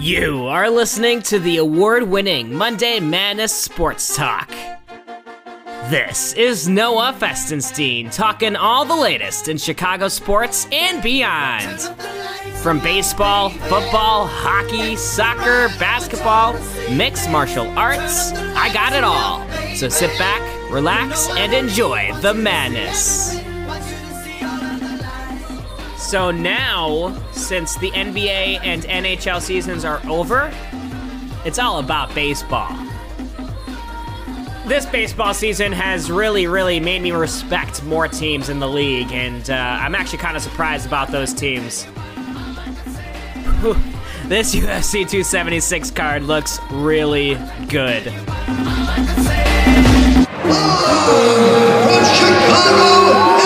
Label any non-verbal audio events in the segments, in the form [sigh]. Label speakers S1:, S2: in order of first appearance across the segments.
S1: You are listening to the award winning Monday Madness Sports Talk. This is Noah Festenstein talking all the latest in Chicago sports and beyond. From baseball, football, hockey, soccer, basketball, mixed martial arts, I got it all. So sit back, relax, and enjoy the madness. So now, since the NBA and NHL seasons are over, it's all about baseball. This baseball season has really, really made me respect more teams in the league, and uh, I'm actually kind of surprised about those teams. [laughs] this UFC 276 card looks really good.
S2: From Chicago,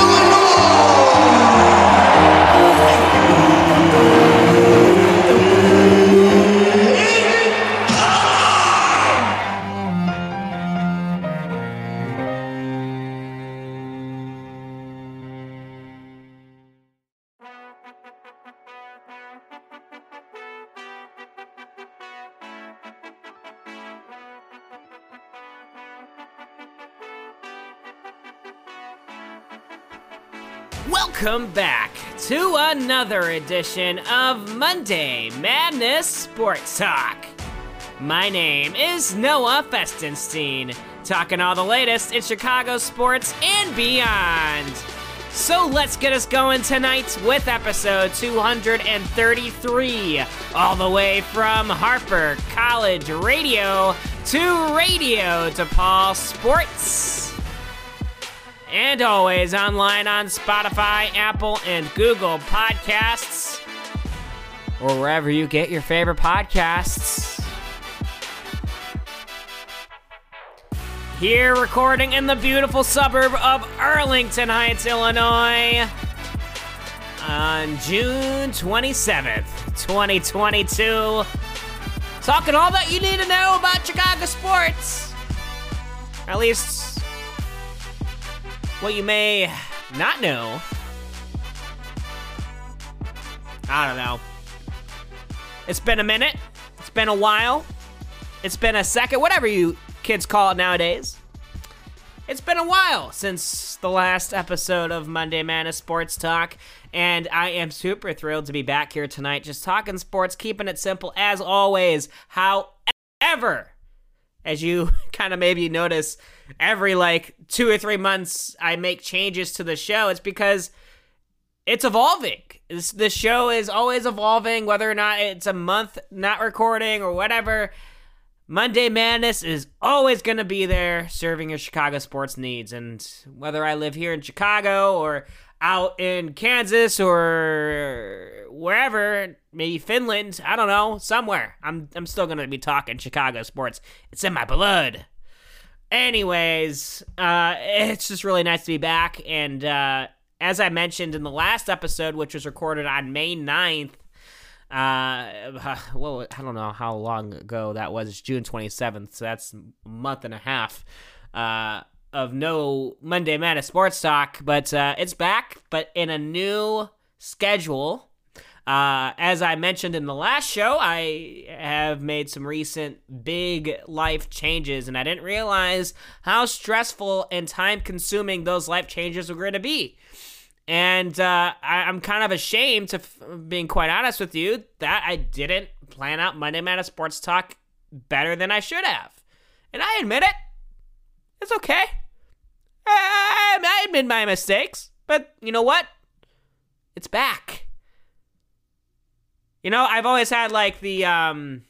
S1: Welcome back to another edition of Monday Madness Sports Talk. My name is Noah Festenstein, talking all the latest in Chicago sports and beyond. So let's get us going tonight with episode 233, all the way from Harper College Radio to Radio DePaul Sports. And always online on Spotify, Apple, and Google Podcasts, or wherever you get your favorite podcasts. Here, recording in the beautiful suburb of Arlington Heights, Illinois, on June 27th, 2022. Talking all that you need to know about Chicago sports. At least what you may not know. I don't know. It's been a minute. It's been a while. It's been a second, whatever you kids call it nowadays. It's been a while since the last episode of Monday Madness Sports Talk, and I am super thrilled to be back here tonight, just talking sports, keeping it simple as always. However, as you [laughs] kind of maybe notice, every like two or three months I make changes to the show. It's because it's evolving. This the show is always evolving, whether or not it's a month not recording or whatever. Monday Madness is always going to be there serving your Chicago sports needs. And whether I live here in Chicago or out in Kansas or wherever, maybe Finland, I don't know, somewhere, I'm, I'm still going to be talking Chicago sports. It's in my blood. Anyways, uh, it's just really nice to be back. And uh, as I mentioned in the last episode, which was recorded on May 9th, uh, [sighs] well, I don't know how long ago that was. It's June 27th, so that's a month and a half uh, of no Monday Madness Sports Talk. But uh, it's back, but in a new schedule. Uh, as I mentioned in the last show, I have made some recent big life changes, and I didn't realize how stressful and time consuming those life changes were going to be. And uh, I, am kind of ashamed, to f- being quite honest with you, that I didn't plan out Monday Madness Sports Talk better than I should have. And I admit it. It's okay. I, I admit my mistakes. But you know what? It's back. You know, I've always had like the um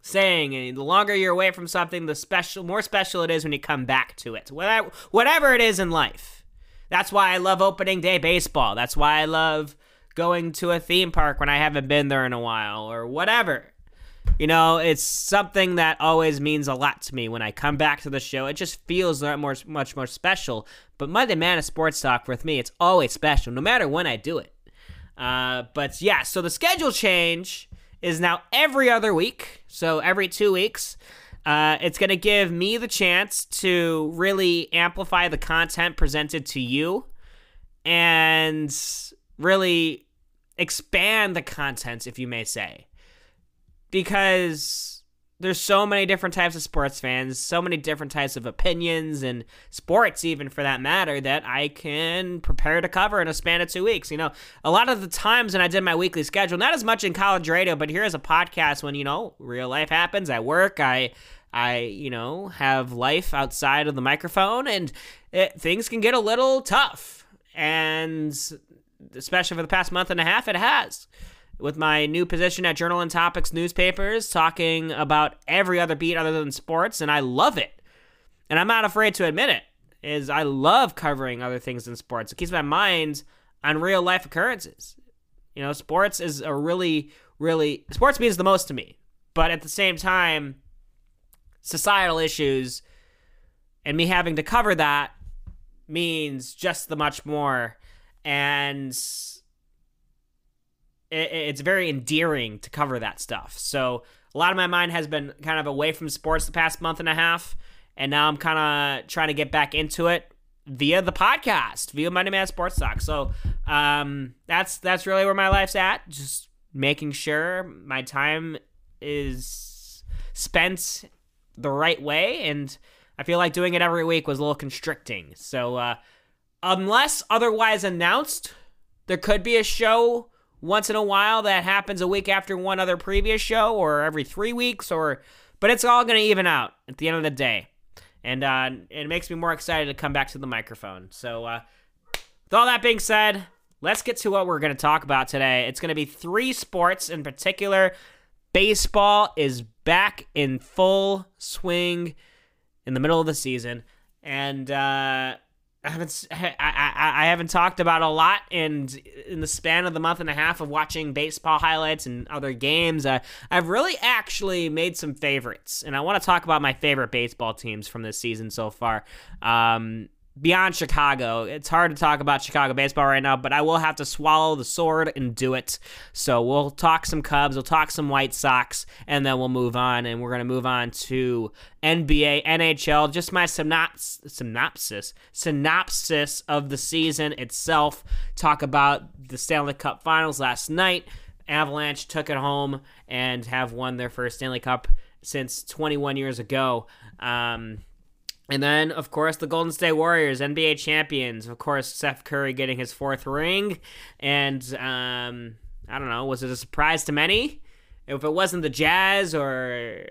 S1: saying, eh, the longer you're away from something, the special more special it is when you come back to it. Whatever whatever it is in life. That's why I love opening day baseball. That's why I love going to a theme park when I haven't been there in a while or whatever. You know, it's something that always means a lot to me when I come back to the show. It just feels more, much more special. But Monday Man of Sports Talk with me, it's always special, no matter when I do it. Uh, but yeah, so the schedule change is now every other week. So every two weeks. Uh, it's going to give me the chance to really amplify the content presented to you and really expand the content, if you may say. because there's so many different types of sports fans, so many different types of opinions and sports, even for that matter, that I can prepare to cover in a span of two weeks. You know, a lot of the times when I did my weekly schedule, not as much in college radio, but here is a podcast when, you know, real life happens. I work, I, I, you know, have life outside of the microphone, and it, things can get a little tough. And especially for the past month and a half, it has with my new position at Journal and Topics newspapers, talking about every other beat other than sports, and I love it. And I'm not afraid to admit it. Is I love covering other things than sports. It keeps my mind on real life occurrences. You know, sports is a really, really sports means the most to me. But at the same time, societal issues and me having to cover that means just the much more. And it, it's very endearing to cover that stuff. So a lot of my mind has been kind of away from sports the past month and a half, and now I'm kind of trying to get back into it via the podcast, via Monday Man Sports Talk. So um, that's that's really where my life's at. Just making sure my time is spent the right way, and I feel like doing it every week was a little constricting. So uh, unless otherwise announced, there could be a show once in a while that happens a week after one other previous show or every three weeks or but it's all going to even out at the end of the day. And uh, it makes me more excited to come back to the microphone. So uh, with all that being said let's get to what we're going to talk about today. It's going to be three sports. In particular baseball is back in full swing in the middle of the season. And uh, I haven't I, I, I haven't talked about a lot and in the span of the month and a half of watching baseball highlights and other games. Uh, I've really actually made some favorites and I want to talk about my favorite baseball teams from this season so far. Um, beyond Chicago. It's hard to talk about Chicago baseball right now, but I will have to swallow the sword and do it. So we'll talk some Cubs, we'll talk some White Sox, and then we'll move on. And we're going to move on to NBA, NHL, just my synops- synopsis, synopsis of the season itself. Talk about the Stanley Cup finals last night. Avalanche took it home and have won their first Stanley Cup since 21 years ago. Um, and then, of course, the Golden State Warriors, NBA champions. Of course, Steph Curry getting his fourth ring. And um, I don't know, was it a surprise to many? If it wasn't the Jazz, or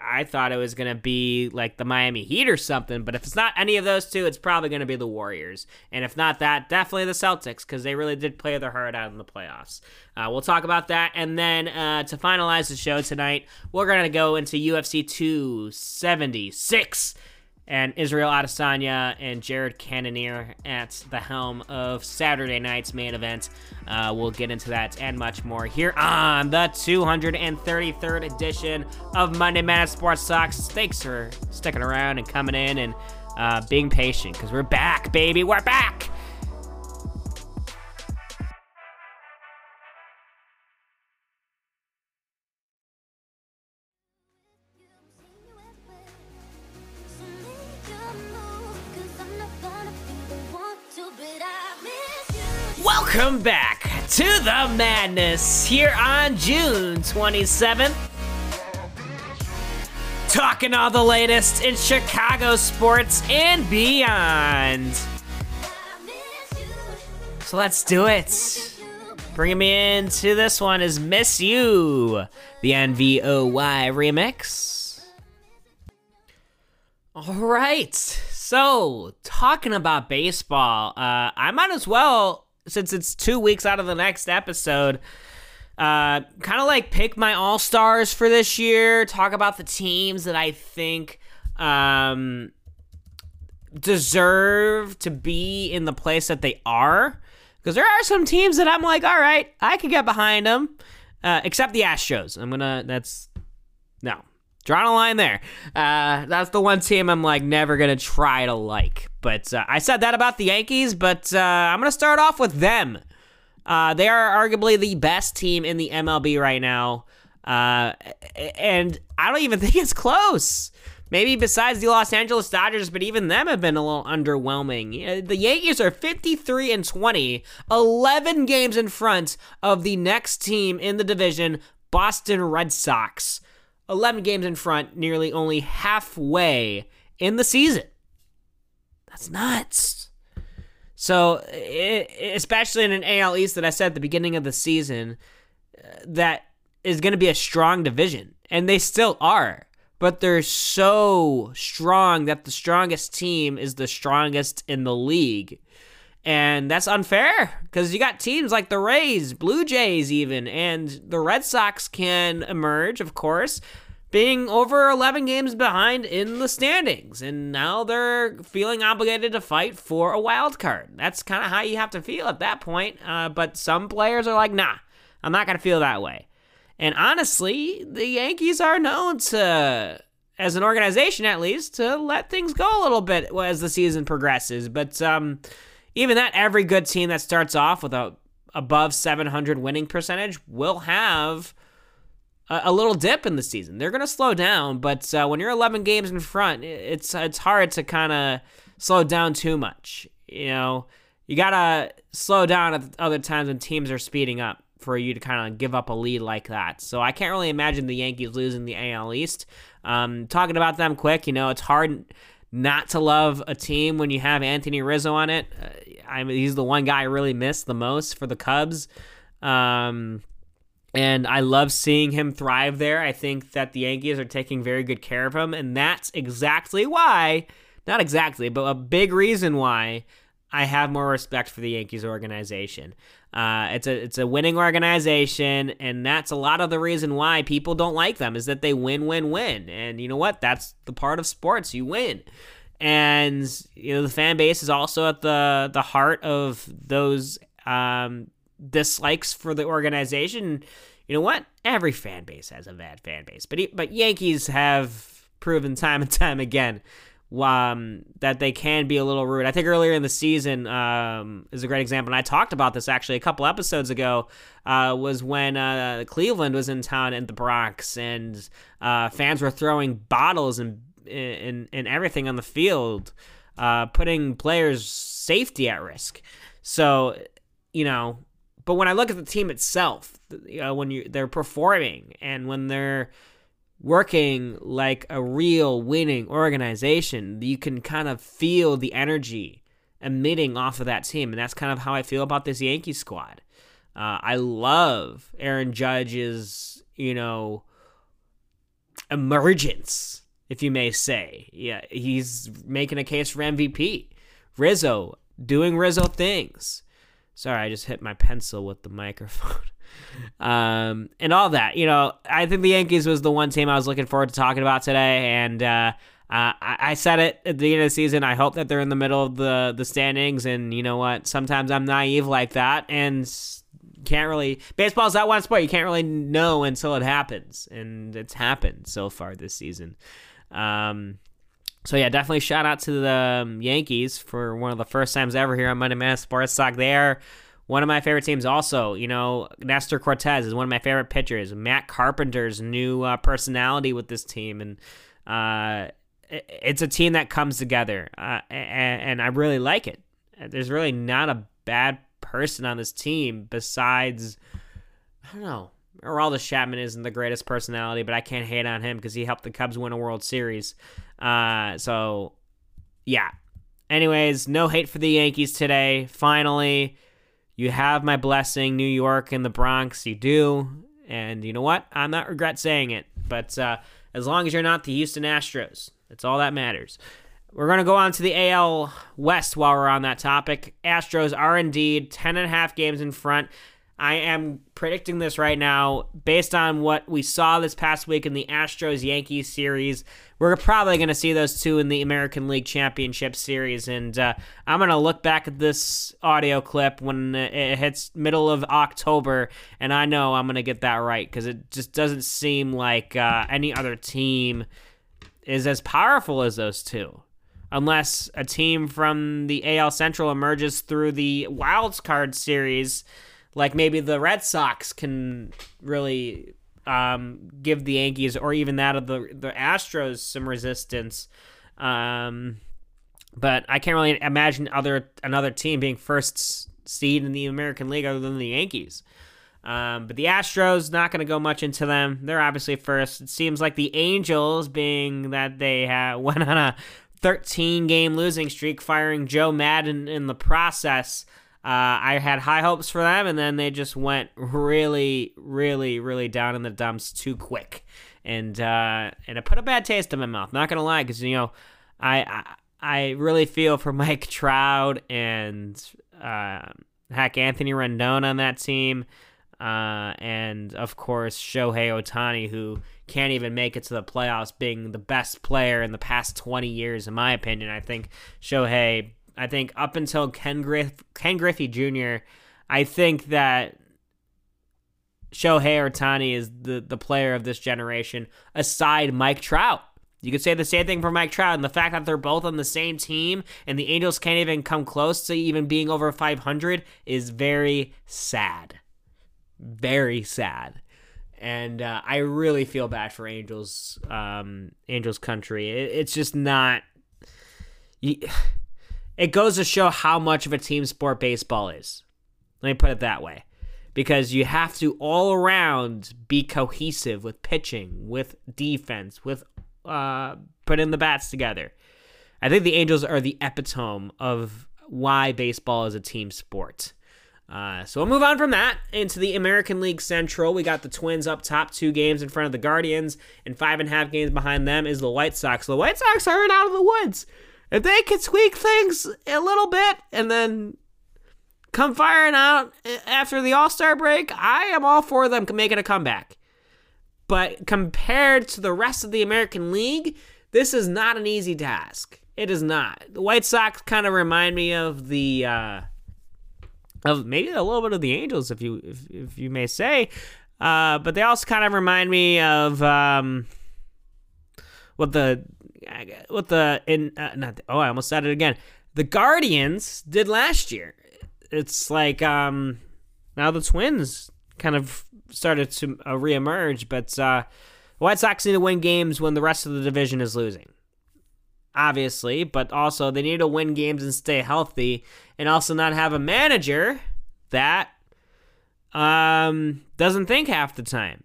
S1: I thought it was going to be like the Miami Heat or something. But if it's not any of those two, it's probably going to be the Warriors. And if not that, definitely the Celtics, because they really did play their heart out in the playoffs. Uh, we'll talk about that. And then uh, to finalize the show tonight, we're going to go into UFC 276 and Israel Adesanya and Jared Cannonier at the helm of Saturday night's main event. Uh, we'll get into that and much more here on the 233rd edition of Monday Night Sports Talks. Thanks for sticking around and coming in and uh, being patient because we're back, baby. We're back. Welcome back to the madness here on June 27th. Talking all the latest in Chicago sports and beyond. So let's do it. Bringing me into this one is Miss You, the NVOY remix. All right. So, talking about baseball, uh, I might as well since it's two weeks out of the next episode, uh, kind of like pick my all stars for this year. Talk about the teams that I think um, deserve to be in the place that they are. Because there are some teams that I'm like, all right, I could get behind them. Uh, except the Astros. I'm gonna. That's no. Drawing a line there. Uh, that's the one team I'm like never gonna try to like. But uh, I said that about the Yankees, but uh, I'm gonna start off with them. Uh, they are arguably the best team in the MLB right now, uh, and I don't even [laughs] think it's close. Maybe besides the Los Angeles Dodgers, but even them have been a little underwhelming. The Yankees are 53 and 20, 11 games in front of the next team in the division, Boston Red Sox, 11 games in front, nearly only halfway in the season. That's nuts. So, especially in an AL East that I said at the beginning of the season, uh, that is going to be a strong division, and they still are. But they're so strong that the strongest team is the strongest in the league. And that's unfair because you got teams like the Rays, Blue Jays, even, and the Red Sox can emerge, of course, being over 11 games behind in the standings. And now they're feeling obligated to fight for a wild card. That's kind of how you have to feel at that point. Uh, but some players are like, nah, I'm not going to feel that way. And honestly, the Yankees are known to, as an organization at least, to let things go a little bit as the season progresses. But um, even that, every good team that starts off with a above 700 winning percentage will have a, a little dip in the season. They're going to slow down, but uh, when you're 11 games in front, it's it's hard to kind of slow down too much. You know, you gotta slow down at other times when teams are speeding up for you to kind of give up a lead like that. So I can't really imagine the Yankees losing the AL East. Um, talking about them quick, you know, it's hard not to love a team when you have Anthony Rizzo on it. Uh, I mean, he's the one guy I really miss the most for the Cubs. Um, and I love seeing him thrive there. I think that the Yankees are taking very good care of him, and that's exactly why, not exactly, but a big reason why I have more respect for the Yankees organization. Uh, it's a it's a winning organization, and that's a lot of the reason why people don't like them is that they win, win, win. And you know what? That's the part of sports. You win, and you know the fan base is also at the the heart of those um, dislikes for the organization. You know what? Every fan base has a bad fan base, but but Yankees have proven time and time again um, that they can be a little rude. I think earlier in the season um, is a great example, and I talked about this actually a couple episodes ago. Uh, was when uh, Cleveland was in town in the Bronx, and uh, fans were throwing bottles and and, and everything on the field, uh, putting players' safety at risk. So, you know, but when I look at the team itself, you know, when you they're performing and when they're working like a real winning organization, you can kind of feel the energy emitting off of that team. And that's kind of how I feel about this Yankee squad. Uh, I love Aaron Judge's, you know, emergence, if you may say. Yeah, he's making a case for MVP. Rizzo doing Rizzo things. Sorry, I just hit my pencil with the microphone [laughs] um, and all that. You know, I think the Yankees was the one team I was looking forward to talking about today, and uh, uh, I, I, said it at the end of the season. I hope that they're in the middle of the the standings, and you know what? Sometimes I'm naive like that, and can't really. Baseball's that one sport you can't really know until it happens, and it's happened so far this season. Um, so yeah, definitely shout out to the um, Yankees for one of the first times ever here on Monday Man Sports Talk. They are one of my favorite teams, also, you know, Nestor Cortes is one of my favorite pitchers. Matt Carpenter's new uh, personality with this team, and uh, it's a team that comes together, uh, and, I really like it. There's really not a bad person on this team besides, I don't know, Aroldis Chapman isn't the greatest personality, but I can't hate on him because he helped the Cubs win a World Series. Uh, so, yeah. Anyways, no hate for the Yankees today. Finally, you have my blessing, New York and the Bronx. You do. And you know what? I'm not regret saying it. But uh, as long as you're not the Houston Astros, that's all that matters. We're going to go on to the AL West while we're on that topic. Astros are indeed 10 and a half games in front. I am predicting this right now based on what we saw this past week in the Astros Yankees series. We're probably going to see those two in the American League Championship Series. And uh, I'm going to look back at this audio clip when it hits middle of October, and I know I'm going to get that right because it just doesn't seem like uh, any other team is as powerful as those two. Unless a team from the AL Central emerges through the Wild Card Series like maybe the Red Sox can really um, give the Yankees or even that of the the Astros some resistance. Um, but I can't really imagine other another team being first seed in the American League other than the Yankees. Um, but the Astros, not going to go much into them. They're obviously first. It seems like the Angels, being that they ha- [laughs] went on a 13 game losing streak, firing Joe Maddon in the process. Uh, I had high hopes for them, and then they just went really, really, really down in the dumps too quick, and uh, and it put a bad taste in my mouth. Not gonna lie, because you know, I, I I really feel for [laughs] Mike Trout and uh, heck Anthony Rendon on that team, uh, and of course Shohei Ohtani, who can't even make it to the playoffs, being the best player in the past 20 years, in my opinion. I think Shohei I think up until Ken Griff- Ken Griffey Jr., I think that Shohei Ohtani is the, the player of this generation, aside Mike Trout. You could say the same thing for Mike Trout, and the fact that they're both on the same team and the Angels can't even come close to even being over 500 is very sad. Very sad. And uh, I really feel bad for Angels, um, Angels country. It, it's just not. You, it goes to show how much of a team sport baseball is. Let me put it that way. Because you have to all around be cohesive with pitching, with defense, with uh, putting the bats together. I think the Angels are the epitome of why baseball is a team sport. Uh, so we'll move on from that into the American League Central. We got the Twins up top, two games in front of the Guardians, and five and a half games behind them is the White Sox. The White Sox are out of the woods if they could tweak things a little bit and then come firing out after the All Star break, I am all for them making a comeback. But compared to the rest of the American League, this is not an easy task. It is not. The White Sox kind of remind me of the uh, of maybe a little bit of the Angels, if you if, if you may say. Uh, but they also kind of remind me of um, what the what the in uh, not the, oh I almost said it again. The Guardians did last year. It's like um now the Twins kind of started to uh, reemerge, but uh, White Sox need to win games when the rest of the division is losing. Obviously, but also they need to win games and stay healthy, and also not have a manager that um doesn't think half the time.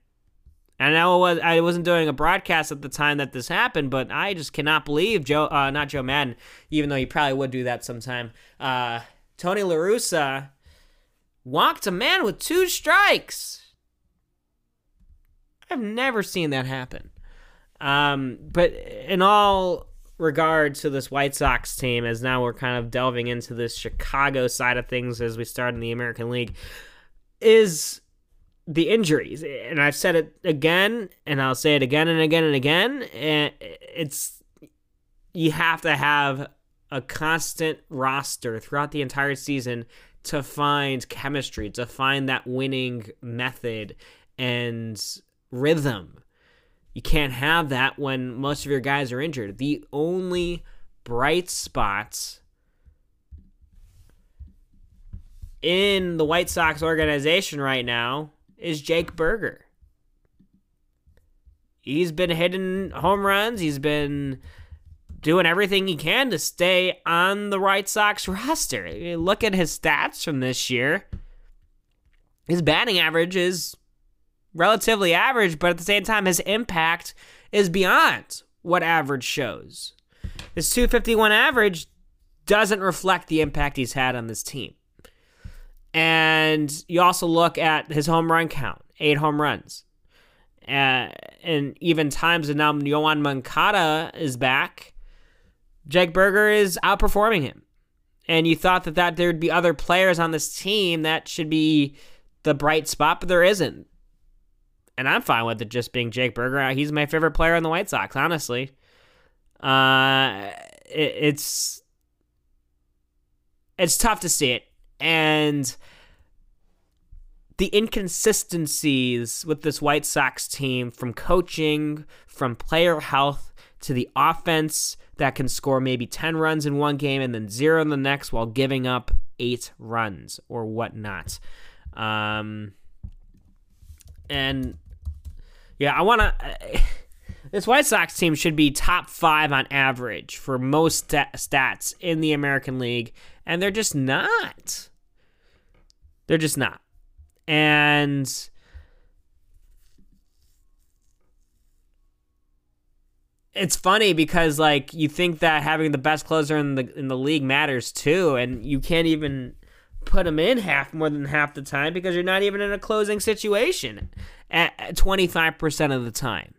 S1: And I was I wasn't doing a broadcast at the time that this happened, but I just cannot believe Joe, uh, not Joe Maddon, even though he probably would do that sometime. Uh, Tony La Russa walked a man with two strikes. I've never seen that happen. Um, but in all regard to this White Sox team, as now we're kind of delving into this Chicago side of things as we start in the American League, is the injuries. And I've said it again, and I'll say it again and again and again. And it's you have to have a constant roster throughout the entire season to find chemistry, to find that winning method and rhythm. You can't have that when most of your guys are injured. The only bright spots in the White Sox organization right now is Jake Burger. He's been hitting home runs. He's been doing everything he can to stay on the White Sox roster. Look at his stats from this year. His batting average is relatively average, but at the same time, his impact is beyond what average shows. His 251 average doesn't reflect the impact he's had on this team. And you also look at his home run count eight home runs. Uh, and even times and now Yoan Moncada is back, Jake Burger is outperforming him. And you thought that, that there'd be other players on this team that should be the bright spot, but there isn't. And I'm fine with it just being Jake Burger. He's my favorite player in the White Sox, honestly. Uh, it, it's it's tough to see it and the inconsistencies with this White Sox team from coaching, from player health to the offense that can score maybe 10 runs in one game and then zero in the next while giving up eight runs or whatnot. Um, and yeah, I want to. This White Sox team should be top five on average for most stat- stats in the American League, and they're just not. They're just not. And it's funny because like you think that having the best closer in the in the league matters too, and you can't even put him in half more than half the time because you're not even in a closing situation at twenty five percent of the time.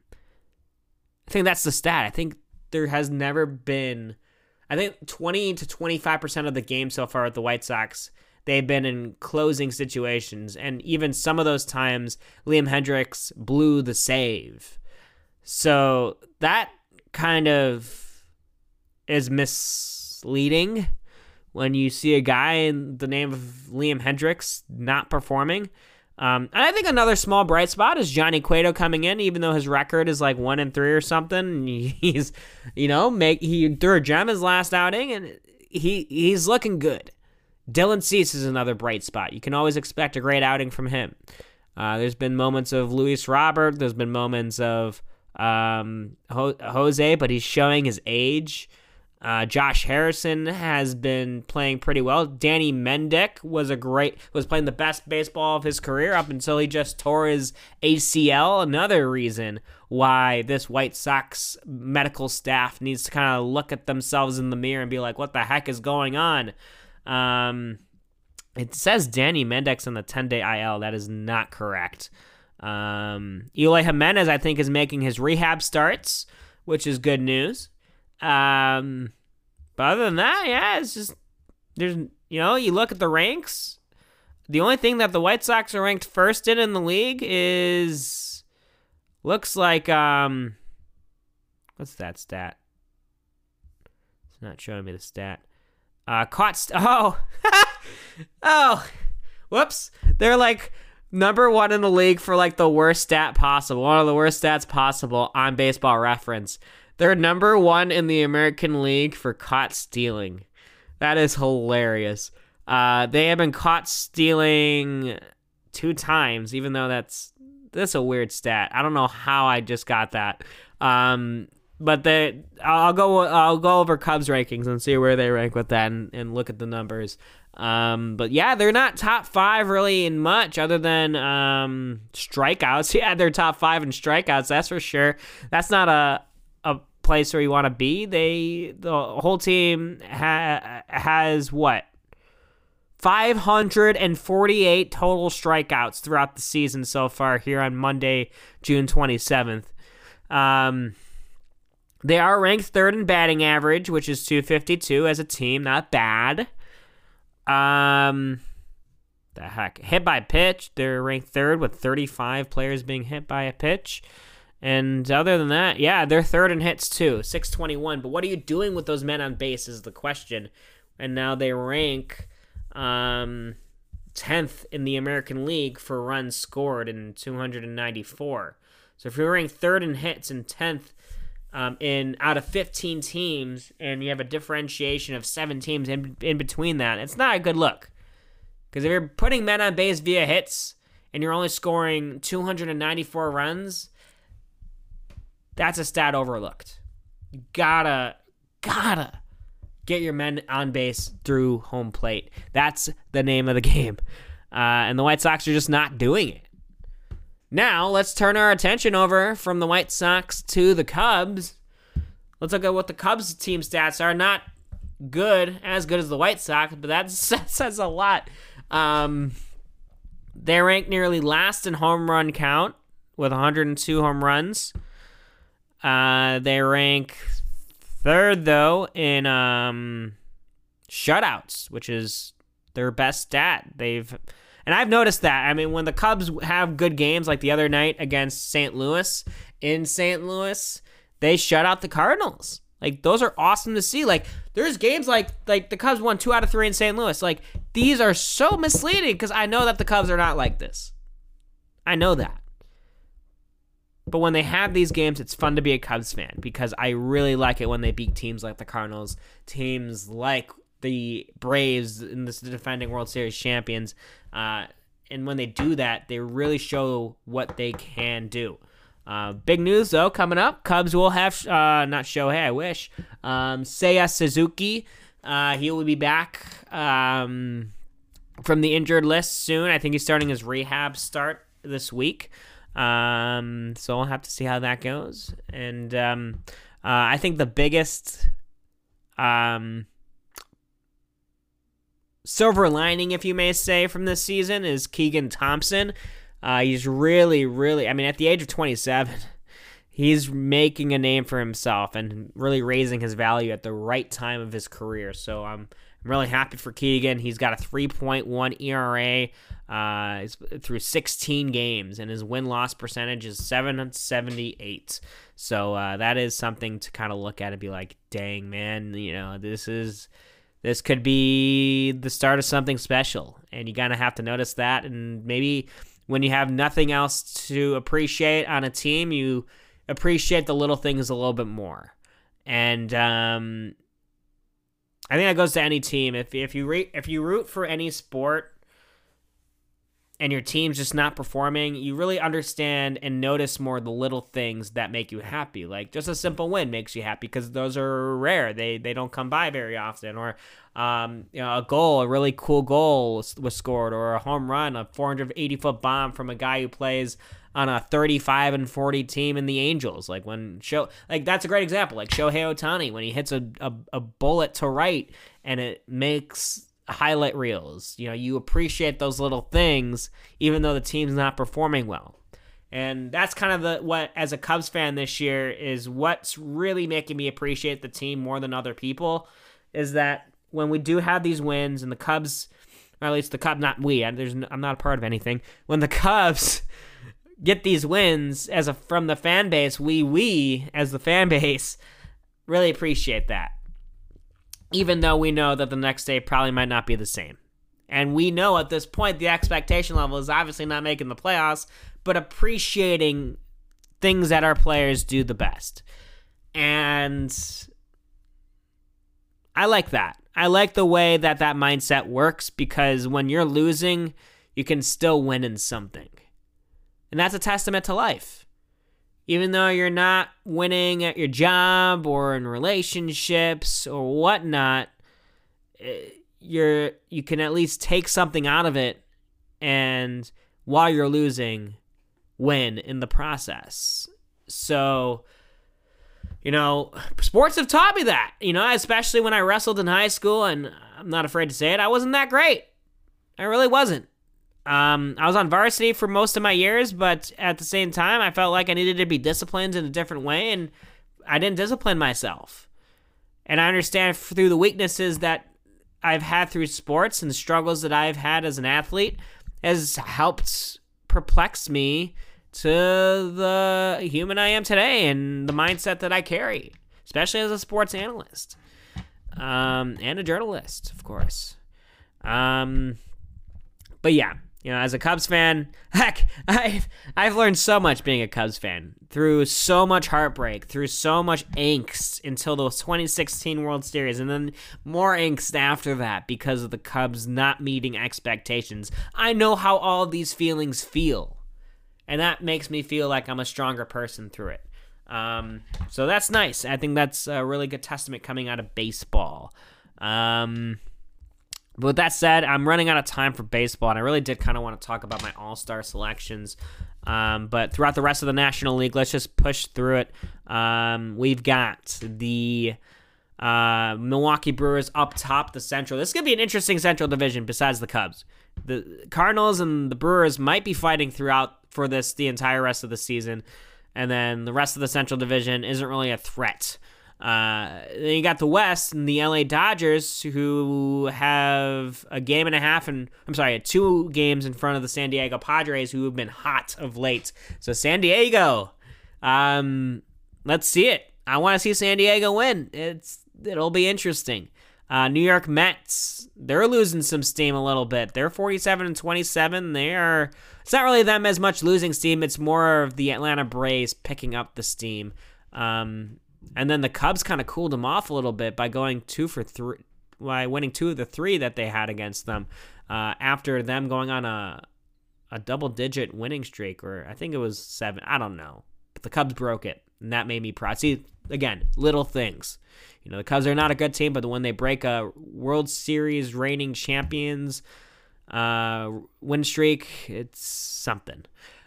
S1: I think that's the stat. I think there has never been. I think twenty to twenty five percent of the game so far with the White Sox they've been in closing situations, and even some of those times Liam Hendriks blew the save. So that kind of is misleading when you see a guy in the name of Liam Hendriks not performing. Um, and I think another small bright spot is Johnny Cueto coming in, even though his record is like one and three or something. [laughs] He's, you know, make he threw a gem his last outing, and he he's looking good. Dylan Cease is another bright spot. You can always expect a great outing from him. Uh, there's been moments of Luis Robert. There's been moments of um, Jose, but he's showing his age. Uh, Josh Harrison has been playing pretty well. Danny Mendick was a great was playing the best baseball of his career up until he just tore his ACL. Another reason why this White Sox medical staff needs to kind of look at themselves in the mirror and be like, "What the heck is going on?" Um, it says Danny Mendick's on the 10 day IL. That is not correct. Um, Eloy Jimenez, I think, is making his rehab starts, which is good news. Um, but other than that, yeah, it's just there's you know you look at the ranks. The only thing that the White Sox are ranked first in in the league is looks like um what's that stat? It's not showing me the stat. Uh, caught. St- [laughs] oh, [laughs] oh, whoops! They're like number one in the league for like the worst stat possible, one of the worst stats possible on Baseball Reference. They're number one in the American League for caught stealing. That is hilarious. Uh, they have been caught stealing two times, even though that's that's a weird stat. I don't know how I just got that. Um, but they, I'll go I'll go over Cubs rankings and see where they rank with that and, and look at the numbers. Um, but yeah, they're not top five really in much other than um, strikeouts. [laughs] Yeah, they're top five in strikeouts. That's for sure. That's not a a place where you want to be. They the whole team ha- has what 548 total strikeouts throughout the season so far here on Monday, June 27th. Um, they are ranked third in batting average, which is 252 as a team. Not bad. Um, the heck. Hit by pitch, they're ranked third with 35 players being hit by a pitch. And other than that, yeah, they're third in hits too, 621. But what are you doing with those men on base is the question. And now they rank um, 10th in the American League for runs scored in 294. So if you're ranked third in hits and 10th um, in out of 15 teams, and you have a differentiation of seven teams in, in between that, it's not a good look. Because if you're putting men on base via hits and you're only scoring 294 runs, that's a stat overlooked. You gotta, gotta get your men on base through home plate. That's the name of the [laughs] game. Uh, and the White Sox are just not doing it. Now, let's turn our attention over from the White Sox to the Cubs. Let's look at what the Cubs team stats are. Not good, as good as the White Sox, but that [laughs] says a lot. Um, they rank nearly last in home run count with 102 home runs. Uh, they rank third though in um, shutouts, which is their best stat. They've and I've noticed that. I mean, when the Cubs have good games, like the other night against St. Louis in St. Louis, they shut out the Cardinals. Like those are awesome to see. Like there's games like like the Cubs won two out of three in St. Louis. Like these are so misleading because I know that the Cubs are not like this. I know that. But when they have these games, it's fun to be a Cubs fan because I really like it when they beat teams like the Cardinals, teams like the Braves in this defending World Series champions. Uh, and when they do that, they really show what they can do. Uh, big news though coming up: Cubs will have uh, not Shohei, I wish. Um, Seiya Suzuki, uh, he will be back um, from the injured list soon. I think he's starting his rehab start this week. Um, so we'll have to see how that goes. And um, uh, I think the biggest um, silver lining, if you may say, from this season is Keegan Thompson. Uh, he's really, really, I mean, at the age of 27, [laughs] he's making a name for himself and really raising his value at the right time of his career. So I'm, I'm really happy for Keegan. He's got a 3.1 ERA uh, through 16 games, and his win loss percentage is 778. So uh, that is something to kind of look at and be like, dang, man, you know, this is. This could be the start of something special, and you of have to notice that. And maybe when you have nothing else to appreciate on a team, you appreciate the little things a little bit more. And um, I think that goes to any team. If if you re- if you root for any sport and your team's just not performing, you really understand and notice more the little things that make you happy. Like just a simple win makes you happy because those are rare. They they don't come by very often. Or um, you know, a goal, a really cool goal was scored, or a home run, a 480 foot bomb from a guy who plays on a 35 and 40 team in the Angels. Like when show like that's a great example. Like Shohei Ohtani when he hits a, a, a bullet to right and it makes highlight reels. You know, you appreciate those little things even though the team's not performing well. And that's kind of the what as a Cubs fan this year is what's really making me appreciate the team more than other people is that when we do have these wins and the Cubs or at least the Cubs not we, there's I'm not a part of anything. When the [laughs] Cubs get these wins as a from the fan base, we we as the fan [laughs] base really appreciate that even though we know that the next day probably might not be the same. And we know at this point the expectation level is obviously not making the playoffs, but appreciating things that our players do the best. And I like that. I like the way that that mindset works because when you're losing, you can still win in something. And that's a testament to life even though you're not winning at your job or in relationships or whatnot, eh, you're you can at least take something out of it and while you're losing win in the process. So you know, sports have taught me that, you know, especially when I wrestled in high school and I'm not afraid to say it, I wasn't that great. I really wasn't. Um, I was on varsity for most of my years, but at the same time, I felt like I needed to be disciplined in a different way, and I didn't discipline myself. And I understand through the weaknesses that I've had through sports and the struggles that I've had as an athlete has helped perplex me to the human I am today and the mindset that I carry, especially as a sports analyst um, and a journalist, of course. Um, but yeah, you know, as a Cubs fan, [laughs] heck, I've I've learned so much being a Cubs fan through so much heartbreak, through so much angst until the 2016 World Series, and then more angst after that because of the Cubs not meeting expectations. I know how all these feelings feel, and that makes me feel like I'm a stronger person through it. Um, so that's nice. I think that's a really good testament coming out of baseball. Um, but with that said, I'm running out of time for baseball, and I really did kind of want to talk about my All Star selections. Um, but throughout the rest of the National League, let's just push through it. Um, we've got the uh, Milwaukee Brewers up top the Central. This is going to be an interesting Central division besides the Cubs. The Cardinals and the Brewers might be fighting throughout for this the entire rest of the season. And then the rest of the Central division isn't really a threat. Uh, then you got the West and the LA Dodgers, who have a game and a half, and I'm sorry, two games in front of the San Diego Padres, who have been hot of late. So San Diego, um, let's see it. I want to see San Diego win. It's it'll be interesting. Uh, New York Mets, they're losing some steam a little bit. They're 47 and 27. They are. It's not really them as much losing steam. It's more of the Atlanta Braves picking up the steam. Um, and then the Cubs kind of cooled them off a little bit by going two for three, by winning two of the three that they had against them uh, after them going on a a double digit winning streak, or I think it was seven. I don't know, but the Cubs broke it, and that made me proud. See, again, little things. You know, the Cubs are not a good team, but when they break a World Series reigning champions uh, win streak. It's something.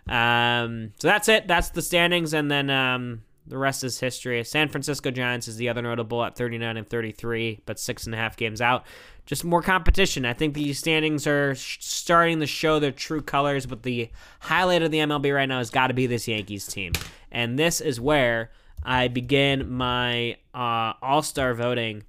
S1: Um, so that's it. That's the standings, and then um, the rest is history. San Francisco Giants is the other notable at 39 and 33, but six and a half games out. Just more competition. I think the standings are sh- starting to show their true colors, but the highlight of the MLB right now has got to be this Yankees team. And this is where I begin my uh, All Star voting.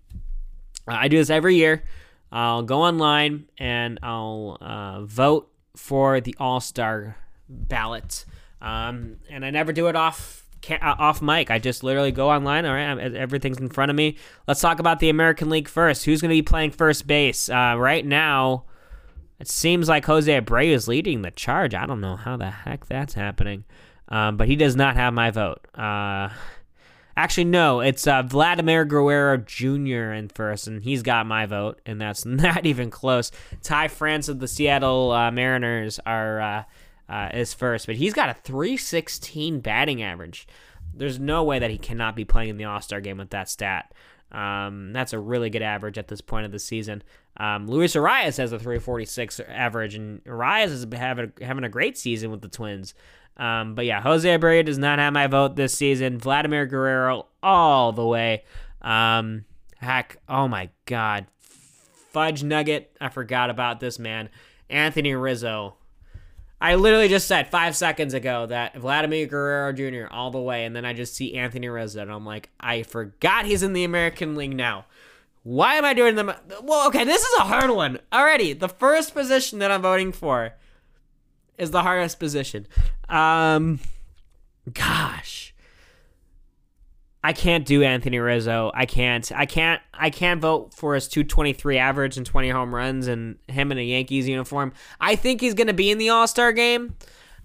S1: Uh, I do this every year. I'll go online and I'll uh, vote for the All Star ballot. Um, and I never do it off off mic. I just literally go online. All right, I'm- everything's in front of me. Let's talk about the American League first. Who's going to be playing first base uh, right now? It seems like Jose Abreu is leading the charge. I don't know how the heck that's happening, um, but he does not have my vote. Uh, actually, no, it's uh, Vladimir Guerrero Jr. in first, and he's got my vote, and that's [laughs] not even close. Ty France of the Seattle uh, Mariners are uh, is first, but he's got a 316 batting average. There's no way that he cannot be playing in the All Star game with that stat. Um, that's a really good average at this point of the season. Um, Luis Arraez has a 346 average, and Arraez is having having a great season with the Twins. Um, but yeah, Jose Abreu does not have my vote this season. Vladimir Guerrero all the way. Um, heck, oh my God, fudge nugget! I forgot about this man, Anthony Rizzo. I literally just said five seconds ago that Vladimir Guerrero Jr. all the way, and then I just see Anthony Rizzo, and I'm like, I forgot he's in the American League now. Why am I doing them? Well, okay, this is a hard one. Already, the first position that I'm voting for is the hardest position. Um, gosh. I can't do Anthony Rizzo. I can't. I can't. I can't vote for his 223 average and 20 home runs and him in a Yankees uniform. I think he's going to be in the All Star game.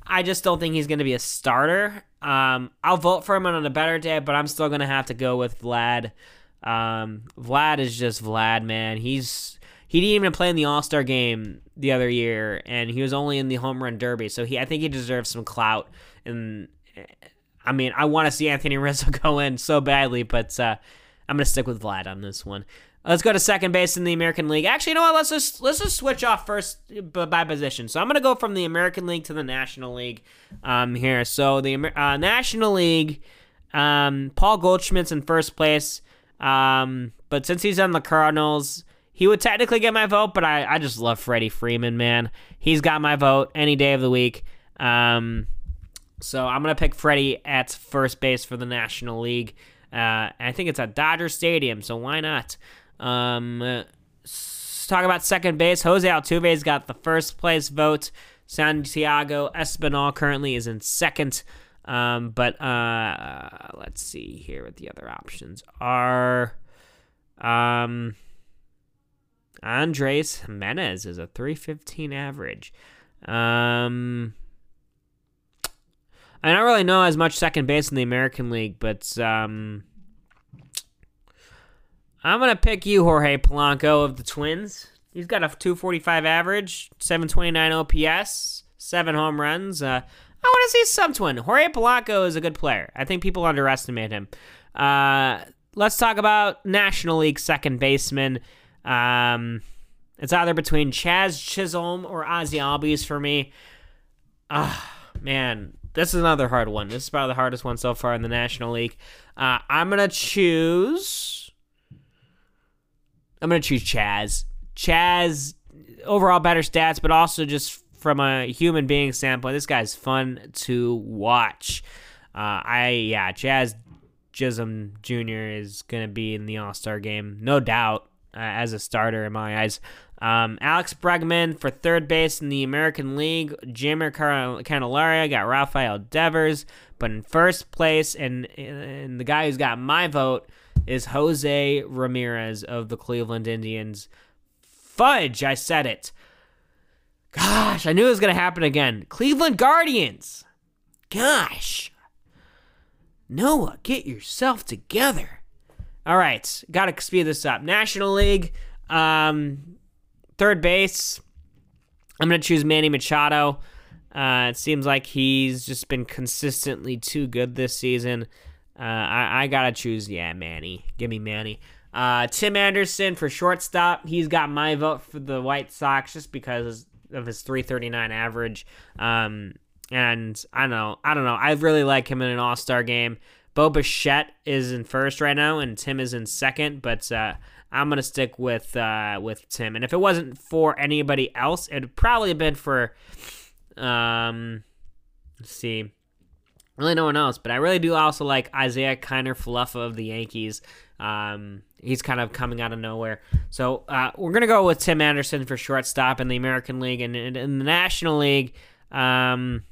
S1: I just don't think he's going to be a starter. Um, I'll vote for him on a better day, but I'm still going to have to go with Vlad. Um, Vlad is just Vlad, man. He's he didn't even play in the All Star game the other year, and he was only in the home run derby. So he, I think he deserves some clout. And I mean, I want to see Anthony [laughs] Rizzo go in so badly, but uh, I'm gonna stick with Vlad on this one. Let's go to second base in the American League. Actually, you know what? Let's just let's just switch off first by position. So I'm gonna go from the American League to the National League um, here. So the uh, National League, um, Paul Goldschmidt's in first place, um, but since he's on the Cardinals, he would technically get my vote. But I, I just love Freddie Freeman, man. He's got my vote any day of the week. Um, so I'm gonna pick Freddie at first base for the National League. Uh, I think it's at Dodger Stadium, so why not? Um, talk about second base. Jose Altuve's got the first place vote. Santiago Espinal currently is in second. Um, but uh, let's see here what the other options are. Um, Andrés Giménez is a 315 average. Um, I don't really know as much second base in the American League, but um, I'm gonna pick you, Jorge Polanco of the Twins. He's got a 245 average, 729 OPS, seven home runs. Uh, I want to see some twin. Jorge Polanco is a good player. I think people underestimate him. Uh, let's talk about National League second baseman. Um, it's either between Jazz Chisholm or Ozzy Albies for me. Ah, man, this is another hard one. This is probably the hardest one so far in the National League. Uh, I'm gonna choose. I'm gonna choose Jazz. Jazz, overall better stats, but also just from a human being standpoint, this guy's fun to watch. Uh, I yeah, Jazz Chisholm Jr. is gonna be in the All Star game, no doubt, uh, as a starter in my eyes. Um, Alex Bregman for third base in the American League. Jimmer Car- Candelaria got Rafael Devers, but in first place, and, and the guy who's got my vote is Jose Ramirez of the Cleveland Indians. Fudge, I said it. Gosh, I knew it was going to happen again. Cleveland Guardians. Gosh. Noah, get yourself together. All right, got to speed this up. National League, um, third base. I'm going to choose Manny Machado. Uh, it seems like he's just been consistently too good this season. Uh, I, I got to choose, yeah, Manny. Give me Manny. Uh, Tim Anderson for shortstop. He's got my vote for the White Sox just because of his 339 average. Um, and I don't know. I don't know. I really like him in an All Star game. Bo Bichette is in first right now, and Tim is in second. But uh, I'm gonna stick with uh, with Tim. And if it wasn't for anybody else, it'd probably have been for um, let's see, really no one else. But I really do also like Isiah Kiner Falefa of the Yankees. Um, he's kind of coming out of nowhere. So uh, we're gonna go with Tim Anderson for shortstop in the American League and in, in the National League. Um,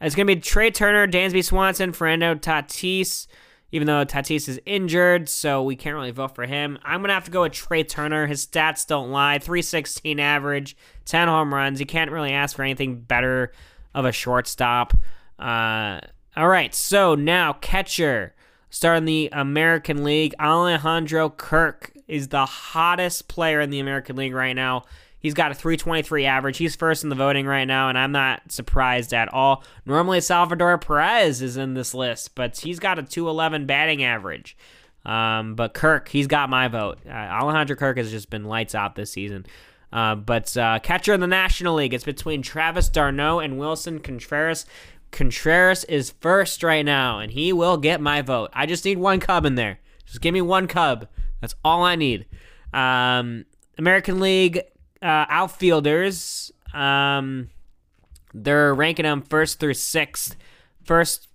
S1: it's to be Trea Turner, Dansby Swanson, Fernando Tatis, even though Tatis is injured, so we can't really vote for him. I'm going to have to go with Trea Turner. His stats don't lie 316 average, 10 home runs. You can't really ask for anything better of a shortstop. Uh, all right, so now catcher. Starting the American League, Alejandro Kirk is the hottest player in the American League right now. He's got a 323 average. He's first in the voting right now, and I'm not surprised at all. Normally, Salvador Perez is in this list, but he's got a 211 batting average. Um, but Kirk, he's got my vote. Uh, Alejandro Kirk has just been lights out this season. Uh, but uh, catcher in the National League, it's between Travis d'Arnaud and Willson Contreras. Contreras is first right now, and he will get my vote. I just need one Cub in there. Just give me one Cub. That's all I need. Um, American League uh, outfielders, um, they're ranking them first through sixth. First,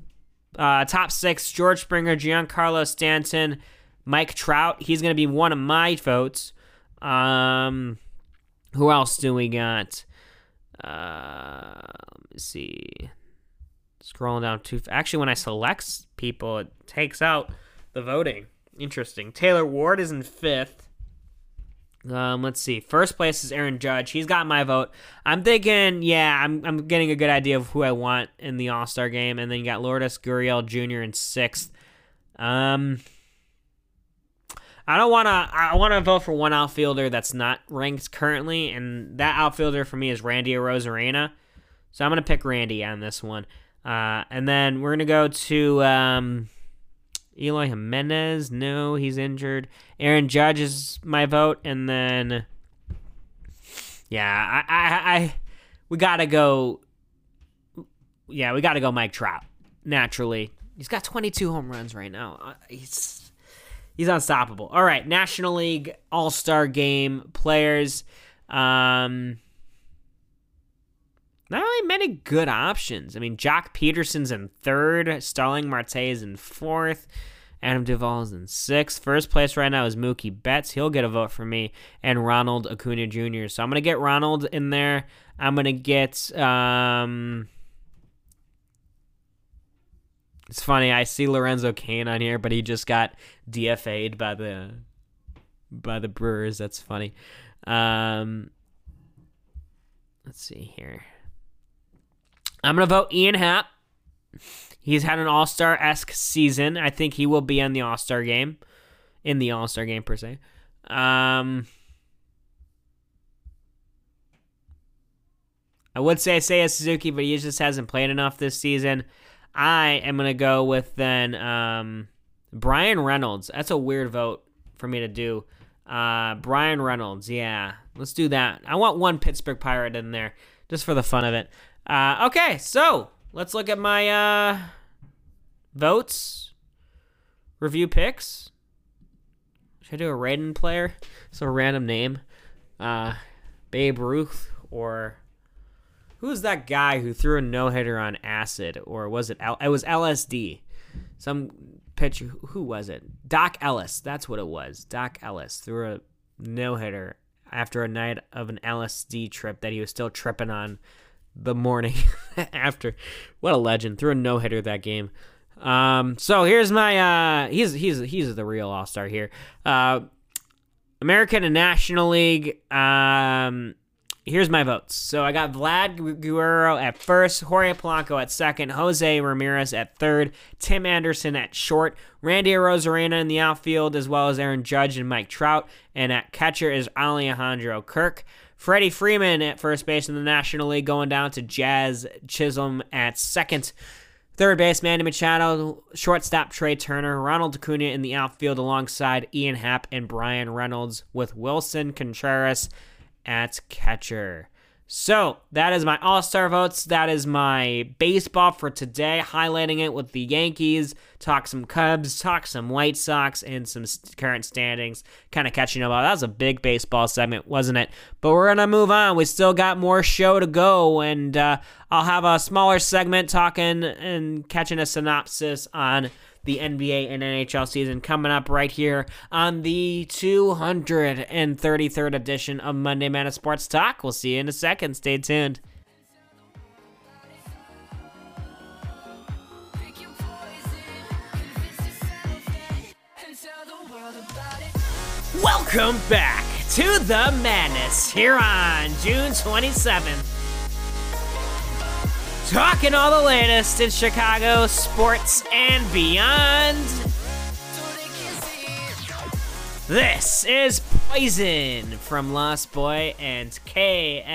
S1: uh, top six: George Springer, Giancarlo Stanton, Mike Trout. He's going to be one of my votes. Um, who else do we got? Uh, let me see. Scrolling down too. Actually, when I select people, it takes out the voting. Interesting. Taylor Ward is in fifth. Um, let's see. First place is Aaron Judge. He's got my vote. I'm thinking, yeah, I'm, I'm getting a good idea of who I want in the All Star game. And then you got Lourdes Gurriel Jr. in sixth. Um, I don't want to. I want to vote for one outfielder that's not ranked currently, and that outfielder for me is Randy Arozarena. So I'm gonna pick Randy on this one. Uh, and then we're gonna go to um, Eloy Jimenez. No, he's injured. Aaron Judge is my vote, and then yeah, I, I, I we gotta go. Yeah, we gotta go Mike Trout. Naturally, he's got 22 home runs right now. Uh, he's he's unstoppable. All right, National League All Star Game players. Um, not really many good options. I mean, Joc Pederson's in third, Starling Marte is in fourth, Adam Duvall is in sixth. First place right now is Mookie Betts. He'll get a vote for me, and Ronald Acuna Jr. So I'm gonna get Ronald in there. I'm gonna get. Um, it's funny. I see Lorenzo Cain on here, but he just got DFA'd by the by the Brewers. That's funny. Um, let's see here. I'm gonna vote Ian Happ. He's had an All Star esque season. I think he will be in the All Star game, in the All Star game per se. Um, I would say Seiya Suzuki, but he just hasn't played enough this season. I am gonna go with then um, Bryan Reynolds. That's a weird vote for me to do. Uh, Bryan Reynolds, yeah, let's do that. I want one Pittsburgh Pirate in there just for the fun of it. Uh, okay, so let's look at my uh, votes, review picks. Should I do a random player? So a random name, uh, Babe Ruth or who's that guy who threw a no hitter on acid or was it? L- it was LSD. Some pitcher. Who was it? Doc Ellis. That's what it was. Doc Ellis threw a no hitter after a night of an LSD trip that he was still tripping on the morning [laughs] after. What a legend! Threw a no hitter that game. Um, so here's my uh, he's he's he's the real all star here. Uh, American and National League. Um, here's my votes. So I got Vlad Guerrero at first, Jorge Polanco at second, Jose Ramirez at third, Tim Anderson at short, Randy Arozarena in the outfield, as well as Aaron Judge and Mike Trout, and at catcher is Alejandro Kirk. Freddie Freeman at first base in the National League, going down to Jazz Chisholm at second. Third base, Manny Machado. Shortstop, Trea Turner. Ronald Acuna in the outfield alongside Ian Happ and Bryan Reynolds with Willson Contreras at catcher. So that is my All Star votes. That is my baseball for today, highlighting it with the Yankees, talk some Cubs, talk some White Sox, and some current standings. Kind of catching up. That was a big baseball segment, wasn't it? But we're gonna move on. We still got more show to go, and uh, I'll have a smaller segment talking and catching a synopsis on the NBA and NHL season coming up right here on the 233rd edition of Monday Night Sports Talk. We'll see you in a second. Stay tuned. Welcome back to the madness here on June 27th. Talking all the latest in Chicago sports and beyond. This is Poison from Lost Boy and KALM.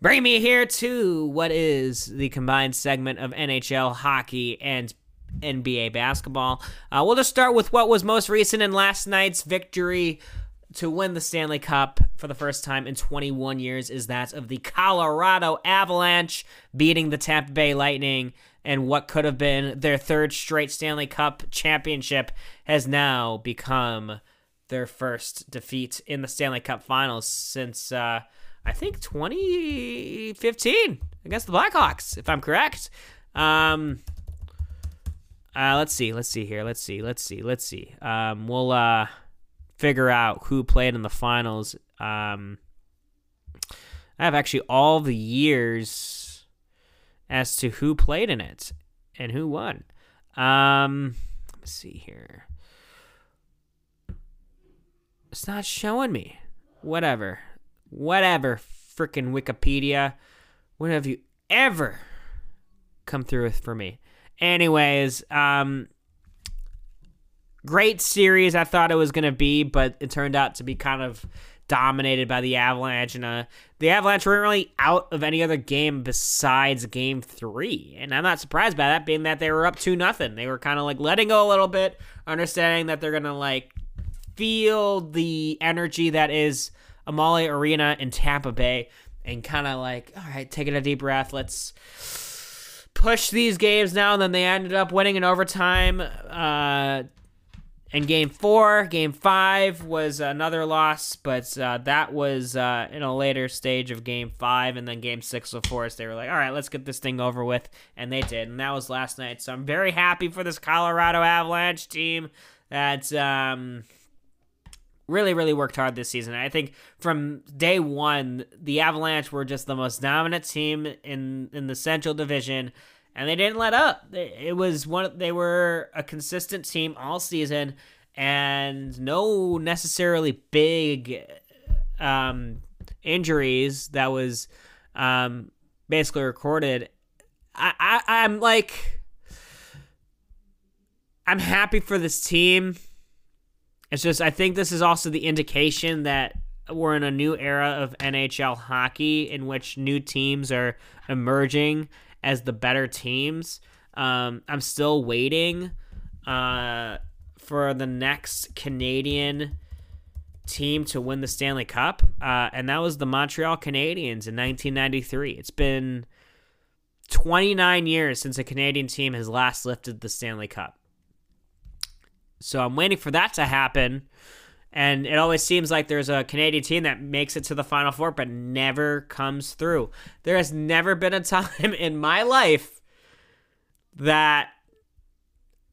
S1: Bring me here to what is the combined segment of NHL hockey and NBA basketball. Uh, we'll just start with what was most recent in last night's victory to win the Stanley Cup for the first time in 21 years is that of the Colorado Avalanche beating the Tampa Bay Lightning. And what could have been their third straight Stanley Cup championship has now become their first defeat in the Stanley Cup finals since, uh, I think, 2015 against the Blackhawks, if I'm correct. Um, uh, let's see, let's see here, let's see, let's see, let's see. Um, we'll, uh, figure out who played in the finals. Um, I have actually all the years as to who played in it and who won. Um, let's see here. It's not showing me. Whatever. Whatever. Freaking Wikipedia. When have you ever come through with for me? Anyways, um, great series I thought it was going to be, but it turned out to be kind of dominated by the Avalanche. And uh, the Avalanche weren't really out of any other game besides game three. And I'm not surprised by that, being that they were up 2 nothing. They were kind of like letting go a little bit, understanding that they're going to like feel the energy that is Amalie Arena in Tampa Bay and kind of like, all right, taking a deep breath. Let's push these games now. And then they ended up winning in overtime. Uh, in game four, game five was another loss, but uh, that was uh, in a later stage of game five. And then game six, of course, they were like, all right, let's get this thing over with. And they did. And that was last night. So I'm very happy for this Colorado Avalanche team that um, really, really worked hard this season. I think from day one, the Avalanche were just the most dominant team in, in the Central Division and they didn't let up. It was one. They were a consistent team all season, and no necessarily big um, injuries that was um, basically recorded. I, I I'm like I'm happy for this team. It's just I think this is also the indication that we're in a new era of NHL hockey in which new teams are emerging as the better teams. Um, I'm still waiting uh, for the next Canadian team to win the Stanley Cup, uh, and that was the Montreal Canadiens in 1993. It's been 29 years since a Canadian team has last lifted the Stanley Cup. So I'm waiting for that to happen. And it always seems like there's a Canadian team that makes it to the Final Four but never comes through. There has never been a [laughs] time in my life that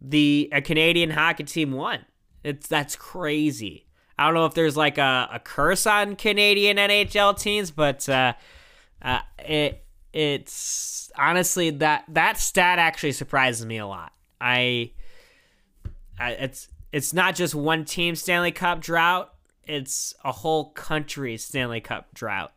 S1: the a Canadian hockey team won. It's that's crazy. I don't know if there's like a, a curse on Canadian NHL teams, but uh, uh, it it's honestly that that stat actually surprises me a lot. I, I it's it's not just one team Stanley Cup drought, it's a whole country Stanley Cup drought.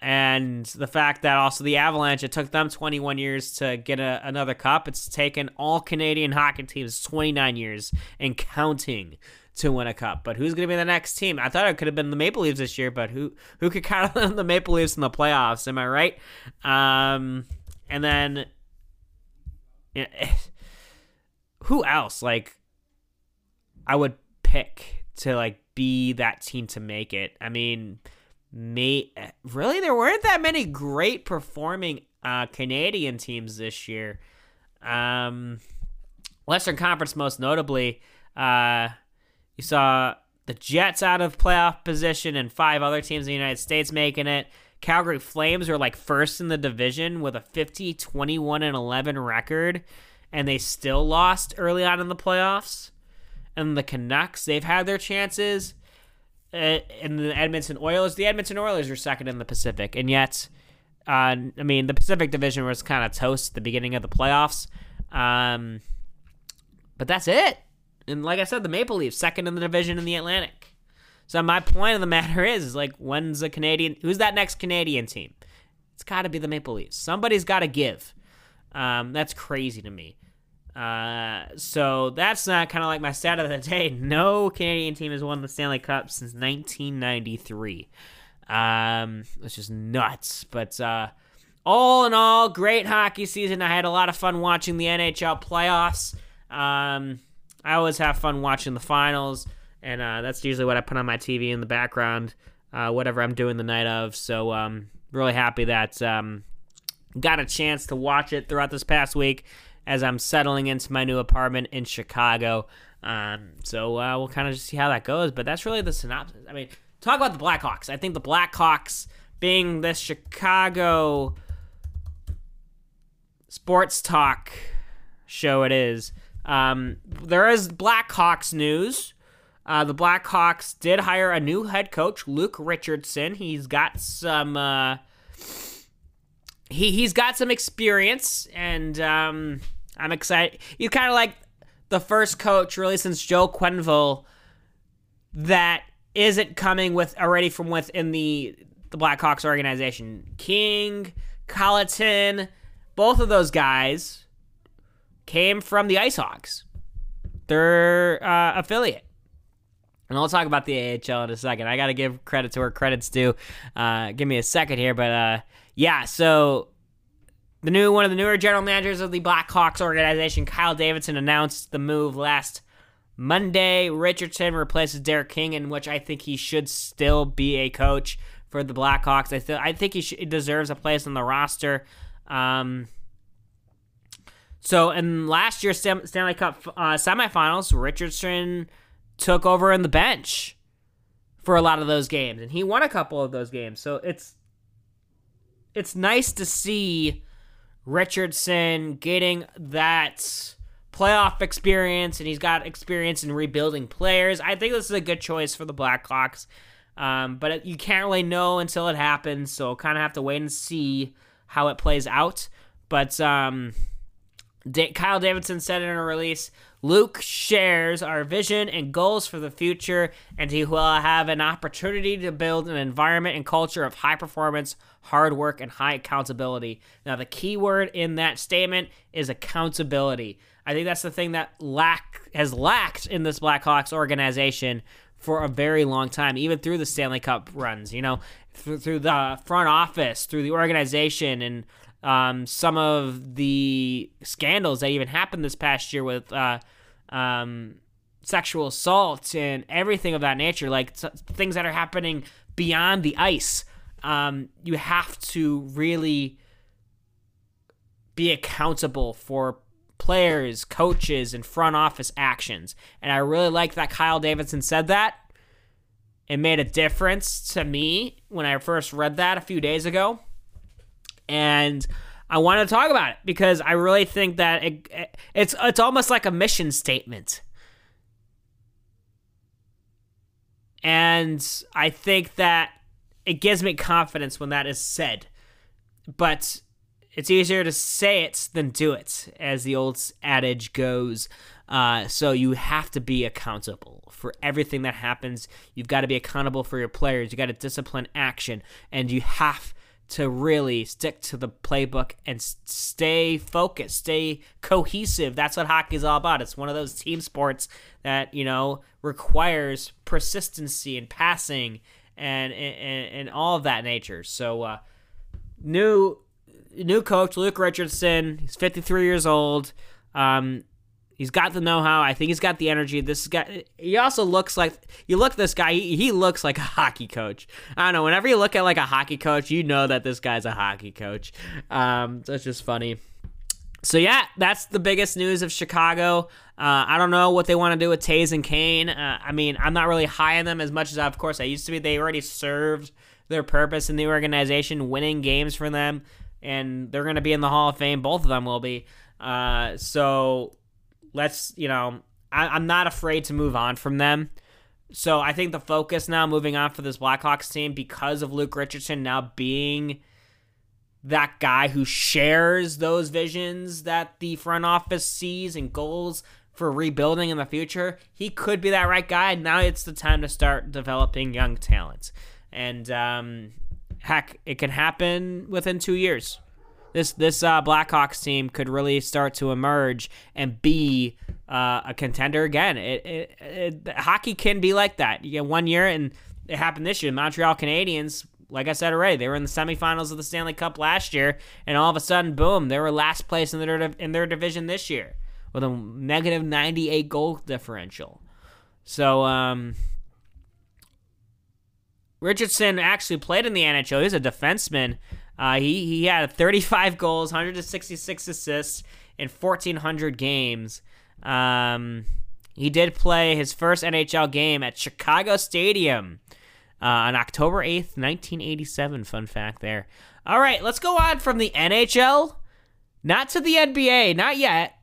S1: And the fact that also the Avalanche, it took them 21 years to get a, another cup. It's taken all Canadian hockey teams 29 years and counting to win a cup. But who's going to be the next team? I thought it could have been the Maple Leafs this year, but who who could count [laughs] on the Maple Leafs in the playoffs? Am I right? Um, and then you [sighs] know, who else? Like I would pick to like be that team to make it. I mean, may really there weren't that many great performing uh, Canadian teams this year. Um, Western Conference, most notably, uh, you saw the Jets out of playoff position and five other teams in the United States making it. Calgary Flames are like first in the division with a 50, 21, and 11 record, and they still lost early on in the playoffs. And the Canucks, they've had their chances. Uh, and the Edmonton Oilers, the Edmonton Oilers are second in the Pacific, and yet, uh, I mean, the Pacific Division was kind of toast at the beginning of the playoffs. Um, but that's it. And like I said, the Maple Leafs second in the division in the Atlantic. So my point of the matter is, is like, when's the Canadian? Who's that next Canadian team? It's got to be the Maple Leafs. Somebody's got to give. Um, that's crazy to me. Uh, so that's not kind of like my stat of the day. [laughs] No Canadian team has won the Stanley Cup since 1993, um, which is nuts. But uh, all in all, great hockey season. I had a lot of fun watching the NHL playoffs. Um, I always have fun watching the finals and uh, that's usually what I put on my TV in the background, uh, whatever I'm doing the night of. So um, really happy that um, got a chance to watch it throughout this past week as I'm settling into my new apartment in Chicago. Um, so uh, we'll kind of just see how that goes. But that's really the synopsis. I mean, talk about the Blackhawks. I think the Blackhawks being this Chicago sports talk show it is. Um, there is Blackhawks news. Uh, the Blackhawks did hire a new head coach, Luke Richardson. He's got some. Uh, he he's got some experience, and um, I'm excited. You kind of like the first coach, really, since Joe Quenneville, that isn't coming with already from within the the Blackhawks organization. King, Colliton, both of those guys came from the IceHogs. Their uh, affiliate. And I'll talk about the AHL in a second. I got to give credit to where credit's due. Uh, give me a second here, but uh, yeah. So the new one of the newer general managers of the Blackhawks organization, Kyle Davidson, announced the move last Monday. Richardson replaces Derek King, in which I think he should still be a coach for the Blackhawks. I, th- I think he, sh- he deserves a place on the roster. Um, so in last year's Stanley Cup uh, semifinals, Richardson took over in the bench for a lot of those games and he won a couple of those games. So it's it's nice to see Richardson getting that playoff experience and he's got experience in rebuilding players. I think this is a good choice for the Blackhawks. Um, but you can't really know until it happens, so kind of have to wait and see how it plays out. But um, D- Kyle Davidson said in a release Luke shares our vision and goals for the future, and he will have an opportunity to build an environment and culture of high performance, hard work, and high accountability. Now, the key word in that statement is accountability. I think that's the thing that lack has lacked in this Blackhawks organization for a very long time, even through the Stanley Cup runs. You know, through, through the front office, through the organization, and um, some of the scandals that even happened this past year with uh, um, sexual assault and everything of that nature, like things that are happening beyond the ice. Um, you have to really be accountable for players, coaches, and front office actions. And I really like that Kyle Davidson said that. It made a difference to me when I first read that a few days ago and I want to talk about it because I really think that it, it's it's almost like a mission statement. And I think that it gives me confidence when that is said. But it's easier to say it than do it, as the old adage goes. Uh, so you have to be accountable for everything that happens. You've got to be accountable for your players. You got to discipline action, and you have to really stick to the playbook and stay focused, stay cohesive. That's what hockey is all about. It's one of those team sports that, you know, requires persistency and passing and and, and all of that nature. So uh, new new coach Luke Richardson, he's 53 years old. Um, He's got the know-how. I think he's got the energy. This guy, he also looks like you look at this guy. He, he looks like a [laughs] hockey coach. I don't know. Whenever you look at like a hockey coach, you know that this guy's a hockey coach. Um, that's just funny. So yeah, that's the biggest news of Chicago. Uh, I don't know what they want to do with Toews and Kane. Uh, I mean, I'm not really high on them as much as, I, of course, I used to be. They already served their purpose in the organization, winning games for them, and they're going to be in the Hall of Fame. Both of them will be. Uh, so let's, you know, I, I'm not afraid to move on from them. So I think the focus now, moving on for this Blackhawks team, because of Luke Richardson now being that guy who shares those visions that the front office sees and goals for rebuilding in the future, he could be that right guy. Now it's the time to start developing young talent. And um, heck, it can happen within two years. This this uh, Blackhawks team could really start to emerge and be uh, a contender again. It, it, it, hockey can be like that. You get one year, and it happened this year. Montreal Canadiens like I said already, they were in the semifinals of the Stanley Cup last year, and all of a sudden, boom, they were last place in their in their division this year with a negative 98 goal differential. So, um, Richardson actually played in the NHL. He's a defenseman. Uh, he he had 35 goals, 166 assists in 1,400 games. Um, he did play his first NHL game at Chicago Stadium uh, on October 8th, 1987. Fun fact there. All right, let's go on from the NHL, not to the NBA, not yet.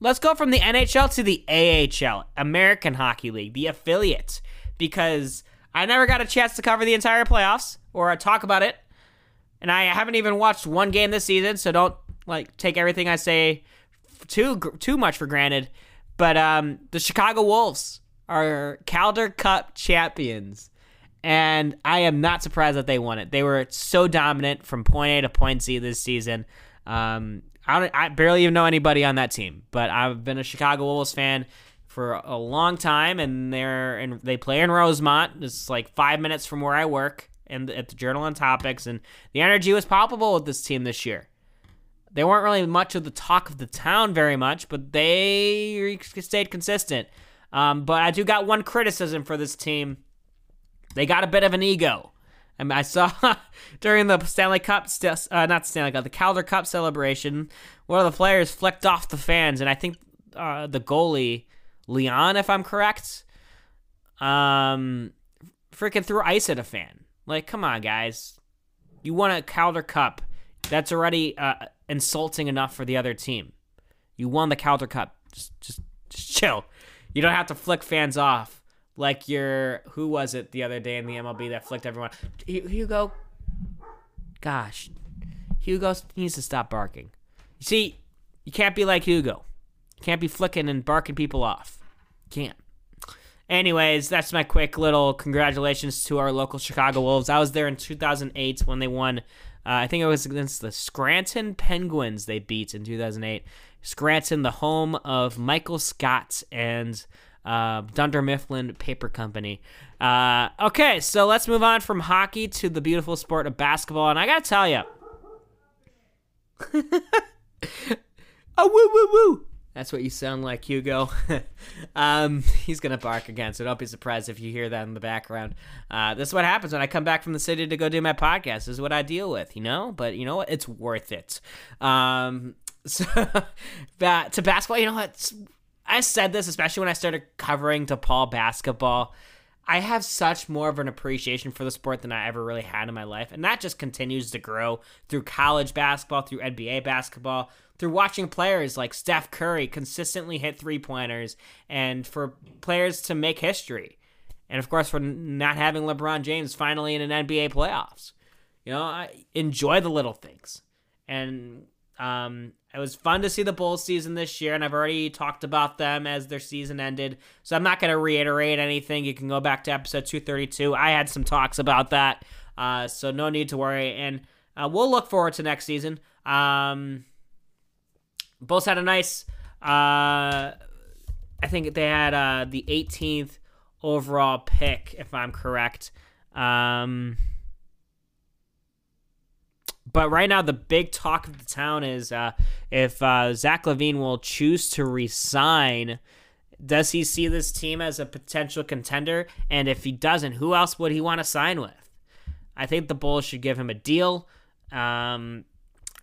S1: Let's go from the NHL to the AHL, American Hockey League, the affiliate, because I never got a chance to cover the entire playoffs or talk about it. And I haven't even watched one game this season, so don't like take everything I say too too much for granted. But um, the Chicago Wolves are Calder Cup champions, and I am not surprised that they won it. They were so dominant from point A to point Z this season. Um, I, don't, I barely even know anybody on that team, but I've been a Chicago Wolves fan for a long time, and they're and they play in Rosemont. It's like five minutes from where I work, and at the Journal on Topics, and the energy was palpable with this team this year. They weren't really much of the talk of the town very much, but they stayed consistent. Um, but I do got one criticism for this team. They got a bit of an ego. I, mean, I saw [laughs] during the Stanley Cup, uh, not Stanley Cup, the Calder Cup celebration, one of the players flicked off the fans, and I think uh, the goalie, Leon, if I'm correct, um, freaking threw ice at a fan. Like, come on, guys. You won a Calder Cup. That's already uh, insulting enough for the other team. You won the Calder Cup. Just, just, just chill. You don't have to flick fans off like your who was it the other day in the MLB that flicked everyone? Hugo. Gosh, Hugo needs to stop barking. You see, you can't be like Hugo. You can't be flicking and barking people off. can't. Anyways, that's my quick little congratulations to our local Chicago Wolves. I was there in 2008 when they won. Uh, I think it was against the Scranton Penguins they beat in 2008. Scranton, the home of Michael Scott and uh, Dunder Mifflin Paper Company. Uh, okay, so let's move on from hockey to the beautiful sport of basketball. And I gotta tell you, [laughs] oh woo woo woo. That's what you sound like, Hugo. [laughs] um, he's gonna bark again, so don't be surprised if you hear that in the background. Uh, this is what happens when I come back from the city to go do my podcast. This is what I deal with, you know. But you know what? It's worth it. Um, [laughs] so, to basketball, you know what? I said this especially when I started covering DePaul basketball. I have such more of an appreciation for the sport than I ever really had in my life. And that just continues to grow through college basketball, through NBA basketball, through watching players like Steph Curry consistently hit three pointers, and for players to make history. And of course, for not having LeBron James finally in an NBA playoffs. You know, I enjoy the little things. And um, it was fun to see the Bulls season this year, and I've already talked about them as their season ended. So I'm not going to reiterate anything. You can go back to episode 232. I had some talks about that, uh, so no need to worry. And uh, we'll look forward to next season. Um, Bulls had a nice, uh, I think they had uh, the 18th overall pick, if I'm correct. Um, but right now, the big talk of the town is uh, if uh, Zach LaVine will choose to resign. Does he see this team as a potential contender? And if he doesn't, who else would he want to sign with? I think the Bulls should give him a deal. Um,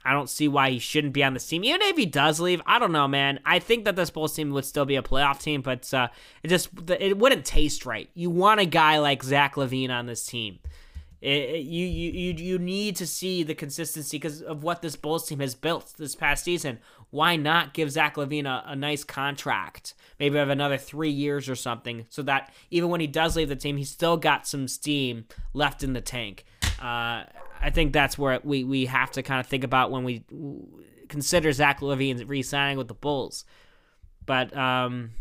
S1: I don't see why he shouldn't be on this team. Even if he does leave, I don't know, man. I think that this Bulls team would still be a playoff team, but uh, it just it wouldn't taste right. You want a guy like Zach LaVine on this team. It, you, you you you need to see the consistency because of what this Bulls team has built this past season. Why not give Zach LaVine a, a nice contract, maybe have another three years or something, so that even when he does leave the team, he's still got some steam left in the tank. Uh, I think that's where we, we have to kind of think about when we consider Zach LaVine re-signing with the Bulls. But um,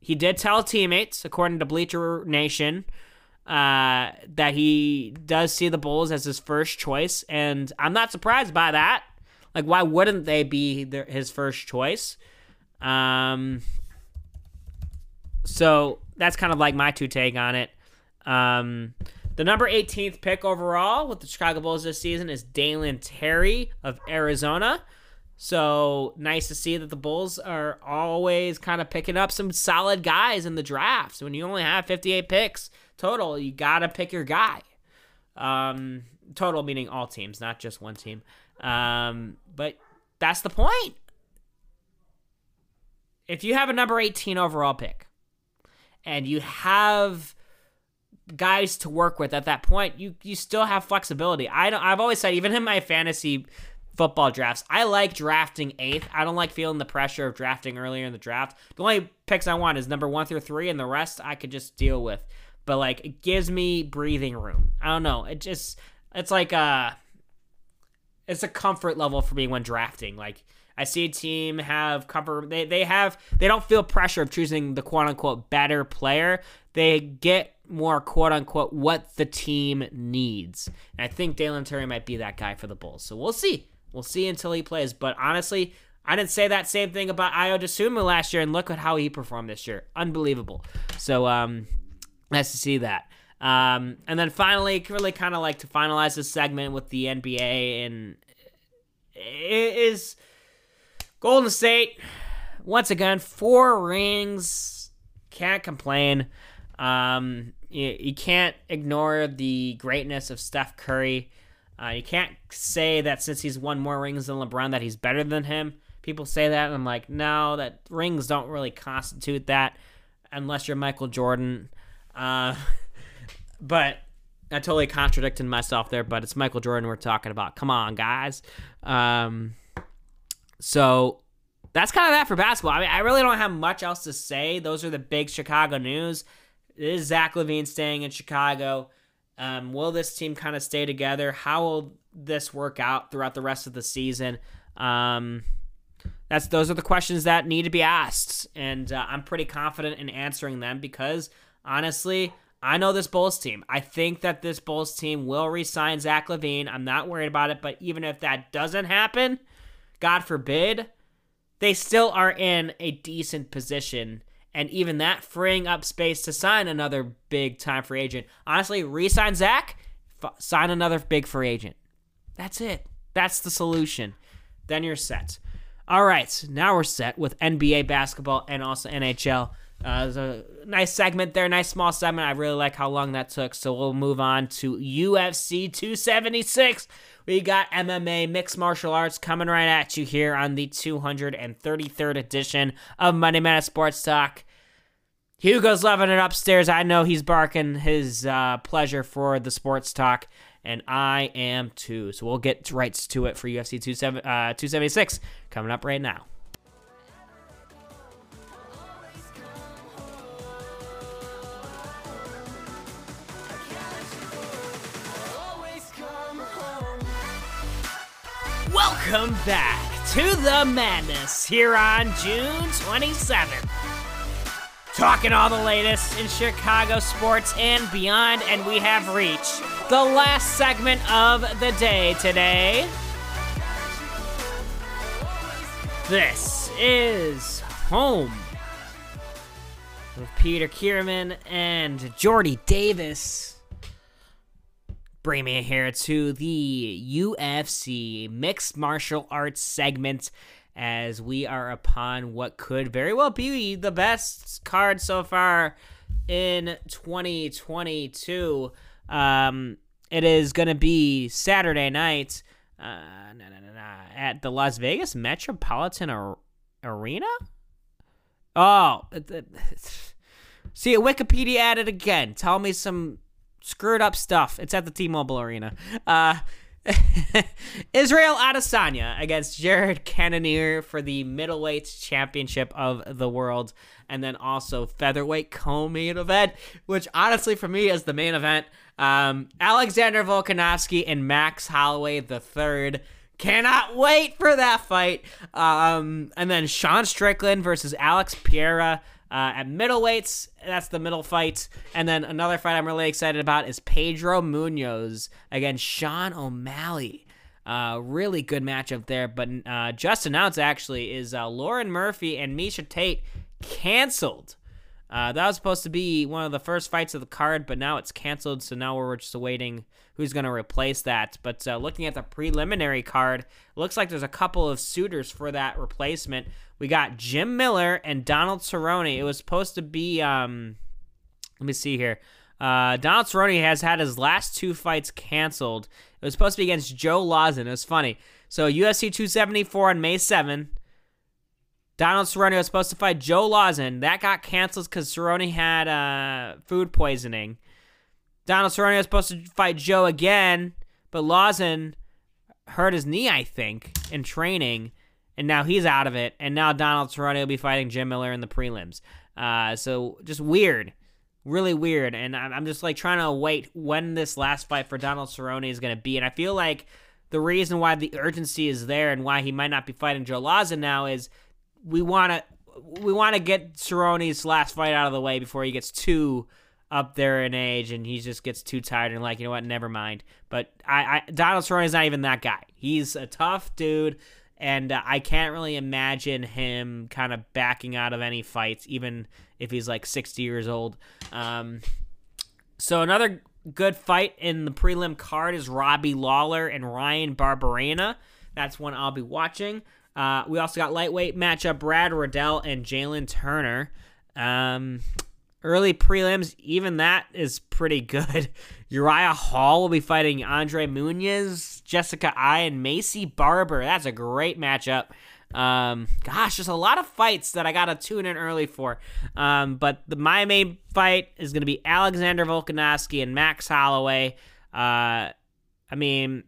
S1: he did tell teammates, according to Bleacher Nation, uh, that he does see the Bulls as his first choice, and I'm not surprised by that. Like, why wouldn't they be their, his first choice? Um, so that's kind of like my two take on it. Um, the number 18th pick overall with the Chicago Bulls this season is Dalen Terry of Arizona. So nice to see that the Bulls are always kind of picking up some solid guys in the drafts. When you only have 58 picks total, you got to pick your guy. Um, total meaning all teams, not just one team. Um, but that's the point. If you have a number 18 overall pick and you have guys to work with at that point, you you still have flexibility. I don't. I've always said, even in my fantasy football drafts, I like drafting eighth. I don't like feeling the pressure of drafting earlier in the draft. The only picks I want is number one through three, and the rest I could just deal with. But like, it gives me breathing room. I don't know. It just it's like a it's a comfort level for me when drafting. Like. I see a team have comfort. They, they have they don't feel pressure of choosing the quote unquote better player. They get more quote unquote what the team needs. And I think Dalen Terry might be that guy for the Bulls. So we'll see. We'll see until he plays. But honestly, I didn't say that same thing about Ayo Dosunmu last year, and look at how he performed this year. Unbelievable. So um, nice to see that. Um, and then finally, really kind of like to finalize this segment with the NBA, and it is Golden State once again four rings. Can't complain. Um, you, you can't ignore the greatness of Steph Curry. Uh, you can't say that since he's won more rings than LeBron that he's better than him. People say that, and I'm like, no, that rings don't really constitute that unless you're Michael Jordan. Uh, [laughs] but I totally contradicted myself there, but it's Michael Jordan we're talking about. Come on, guys. Um, so that's kind of that for basketball. I mean, I really don't have much else to say. Those are the big Chicago news. Is Zach LaVine staying in Chicago? Um, will this team kind of stay together? How will this work out throughout the rest of the season? Um, that's those are the questions that need to be asked, and uh, I'm pretty confident in answering them because honestly, I know this Bulls team. I think that this Bulls team will resign Zach LaVine. I'm not worried about it, but even if that doesn't happen, God forbid, they still are in a decent position and even that freeing up space to sign another big time free agent. Honestly, re-sign Zach, f- sign another big free agent. That's it. That's the solution. Then you're set. All right, now we're set with NBA basketball and also NHL. Uh, a nice segment there, nice small segment. I really like how long that took. So we'll move on to UFC 276. We got MMA mixed martial arts coming right at you here on the 233rd edition of Monday Night Sports Talk. Hugo's loving it upstairs. I know he's barking his uh, pleasure for the sports talk, and I am too. So we'll get right to it for UFC 27, uh, 276 coming up right now. Welcome back to the madness here on June 27th talking all the latest in Chicago sports and beyond, and we have reached the last segment of the day today. This is home with Peter Kierman and Jordy Davis. bring me here to the UFC mixed martial arts segment as we are upon what could very well be the best card so far in 2022. Um, it is going to be Saturday night uh, nah, nah, nah, at the Las Vegas Metropolitan Ar- Arena. Oh, [laughs] see, Wikipedia added again. Tell me some screwed up stuff. It's at the T-Mobile Arena. Uh, [laughs] Israel Adesanya against Jared Cannonier for the middleweight championship of the world, and then also featherweight co-main event, which honestly for me is the main event. Um, Alexander Volkanovski and Max Holloway the third. Cannot wait for that fight. Um, and then Sean Strickland versus Alex Pereira uh, at middleweights. That's the middle fight. And then another fight I'm really excited about is Pedro Munhoz against Sean O'Malley. Uh, really good matchup there. But uh, just announced actually is uh, Lauren Murphy and Miesha Tate canceled. Uh, that was supposed to be one of the first fights of the card, but now it's canceled. So now we're just awaiting who's going to replace that. But uh, looking at the preliminary card, looks like there's a couple of suitors for that replacement. We got Jim Miller and Donald Cerrone. It was supposed to be, um, let me see here. Uh, Donald Cerrone has had his last two fights canceled. It was supposed to be against Joe Lauzon. It was funny. So UFC 274 on May 7th. Donald Cerrone was supposed to fight Joe Lauzon. That got canceled because Cerrone had uh, food poisoning. Donald Cerrone was supposed to fight Joe again, but Lauzon hurt his knee, I think, in training, and now he's out of it. And now Donald Cerrone will be fighting Jim Miller in the prelims. Uh, so just weird, really weird. And I'm just like trying to wait when this last fight for Donald Cerrone is going to be. And I feel like the reason why the urgency is there and why he might not be fighting Joe Lauzon now is – we want to we want to get Cerrone's last fight out of the way before he gets too up there in age and he just gets too tired and like you know what never mind but I, I Donald not even that guy he's a tough dude and uh, I can't really imagine him kind of backing out of any fights even if he's like 60 years old. Um, so another good fight in the prelim card is Robbie Lawler and Bryan Barberena that's one I'll be watching. Uh, we also got lightweight matchup Brad Riddell and Jalin Turner. Um, early prelims, even that is pretty good. [laughs] Uriah Hall will be fighting Andre Muniz, Jessica Eye, and Maycee Barber. That's a great matchup. Um, gosh, there's a lot of fights that I gotta tune in early for. Um, but the, my main fight is gonna be Alexander Volkanovski and Max Holloway. Uh, I mean,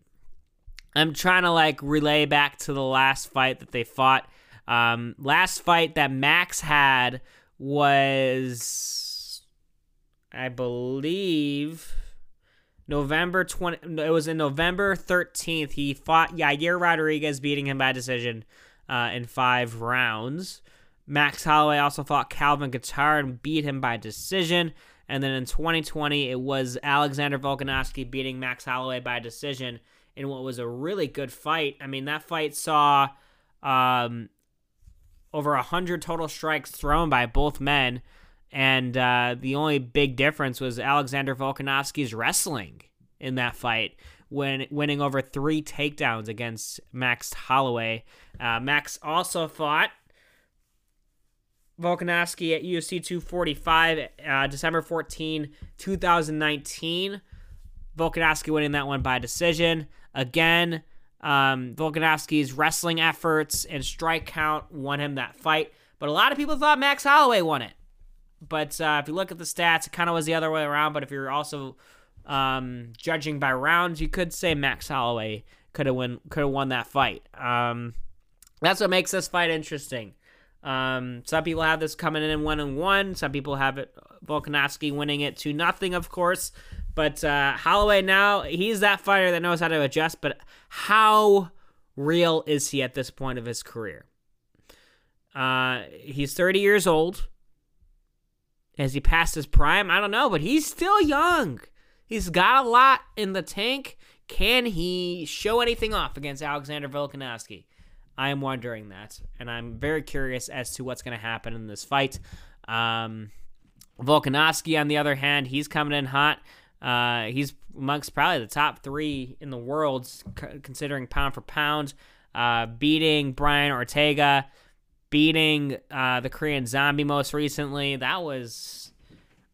S1: I'm trying to like relay back to the last fight that they fought. Um, last fight that Max had was, I believe, November 20. It was in November 13th. He fought Yair Rodriguez, beating him by decision uh, in five rounds. Max Holloway also fought Calvin Kattar and beat him by decision. And then in 2020, it was Alexander Volkanovski beating Max Holloway by decision in what was a really good fight. I mean, that fight saw um, over a hundred total strikes thrown by both men, and uh, the only big difference was Alexander Volkanovski's wrestling in that fight, when winning over three takedowns against Max Holloway. Uh, Max also fought Volkanovski at UFC 245, uh, December 14, 2019. Volkanovski winning that one by decision. Again, um, Volkanovski's wrestling efforts and strike count won him that fight. But a lot of people thought Max Holloway won it. But uh, if you look at the stats, it kind of was the other way around. But if you're also um, judging by rounds, you could say Max Holloway could have won could have won that fight. Um, that's what makes this fight interesting. Um, some people have this coming in one and one. Some people have it Volkanovski winning it to nothing, of course. But uh, Holloway now, he's that fighter that knows how to adjust. But how real is he at this point of his career? Uh, he's 30 years old. Has he passed his prime? I don't know, but he's still young. He's got a lot in the tank. Can he show anything off against Alexander Volkanovski? I am wondering that, and I'm very curious as to what's going to happen in this fight. Um, Volkanovski, on the other hand, he's coming in hot. Uh, he's amongst probably the top three in the world, c- considering pound for pound, uh, beating Brian Ortega, beating uh, the Korean Zombie most recently. That was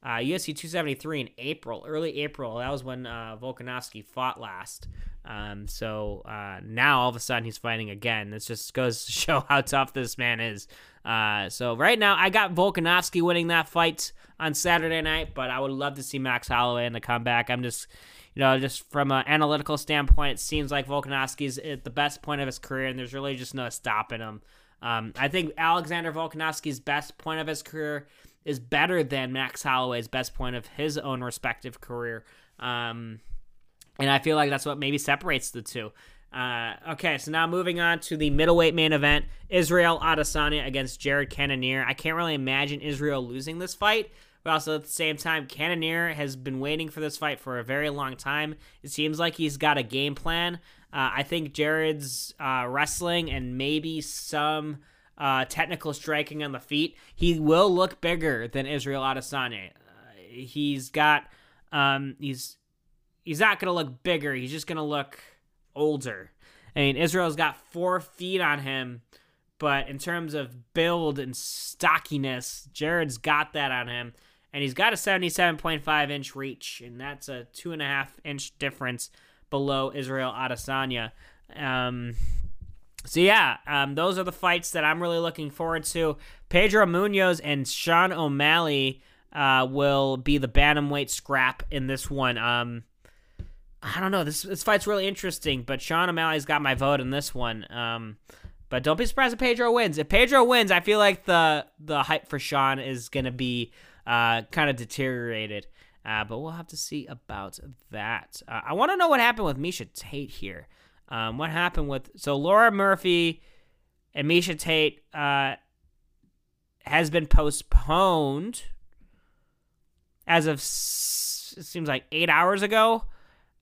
S1: uh, UFC 273 in April, early April. That was when uh, Volkanovski fought last. Um, so uh, now all of a sudden he's fighting again. This just goes to [laughs] show how tough this man is. Uh, so right now I got Volkanovski winning that fight on Saturday night, but I would love to see Max Holloway in the comeback. I'm just, you know, just from an analytical standpoint, it seems like Volkanovski's at the best point of his career, and there's really just no stopping him. Um, I think Alexander Volkanovski's best point of his career is better than Max Holloway's best point of his own respective career. Um, and I feel like that's what maybe separates the two. Uh, okay, so now moving on to the middleweight main event Israel Adesanya against Jared Cannonier. I can't really imagine Israel losing this fight, but also at the same time, Cannonier has been waiting for this fight for a very long time. It seems like he's got a game plan. Uh, I think Jared's uh, wrestling and maybe some uh, technical striking on the feet, he will look bigger than Israel Adesanya. Uh, he's got, um, he's he's not to look bigger. He's just to look older. I mean, Israel's got four feet on him, but in terms of build and stockiness, Jared's got that on him. And he's got a 77.5 inch reach, and that's a two and a half inch difference below Israel Adesanya. Um, so yeah, um, those are the fights that I'm really looking forward to. Pedro Munhoz and Sean O'Malley uh, will be the bantamweight scrap in this one. Um, I don't know. This this fight's really interesting, but Sean O'Malley's got my vote in this one. Um, but don't be surprised if Pedro wins. If Pedro wins, I feel like the the hype for Sean is gonna be uh, kind of deteriorated. Uh, but we'll have to see about that. Uh, I want to know what happened with Miesha Tate here. Um, what happened with so Laura Murphy and Miesha Tate uh, has been postponed as of it seems like eight hours ago.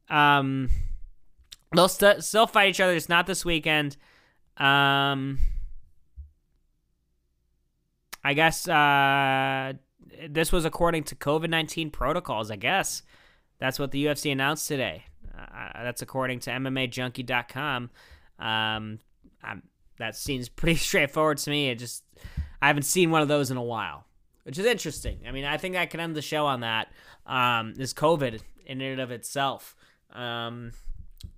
S1: Um, they'll st- still fight each other. It's not this weekend. Um, I guess uh, this was according to COVID nineteen protocols. I guess that's what the UFC announced today. Uh, that's according to MMAJunkie.com. Um, I'm, that seems [laughs] pretty straightforward to me. It just I haven't seen one of those in a while, which is interesting. I mean, I think I can end the show on that. Um, is COVID in and of itself. Um,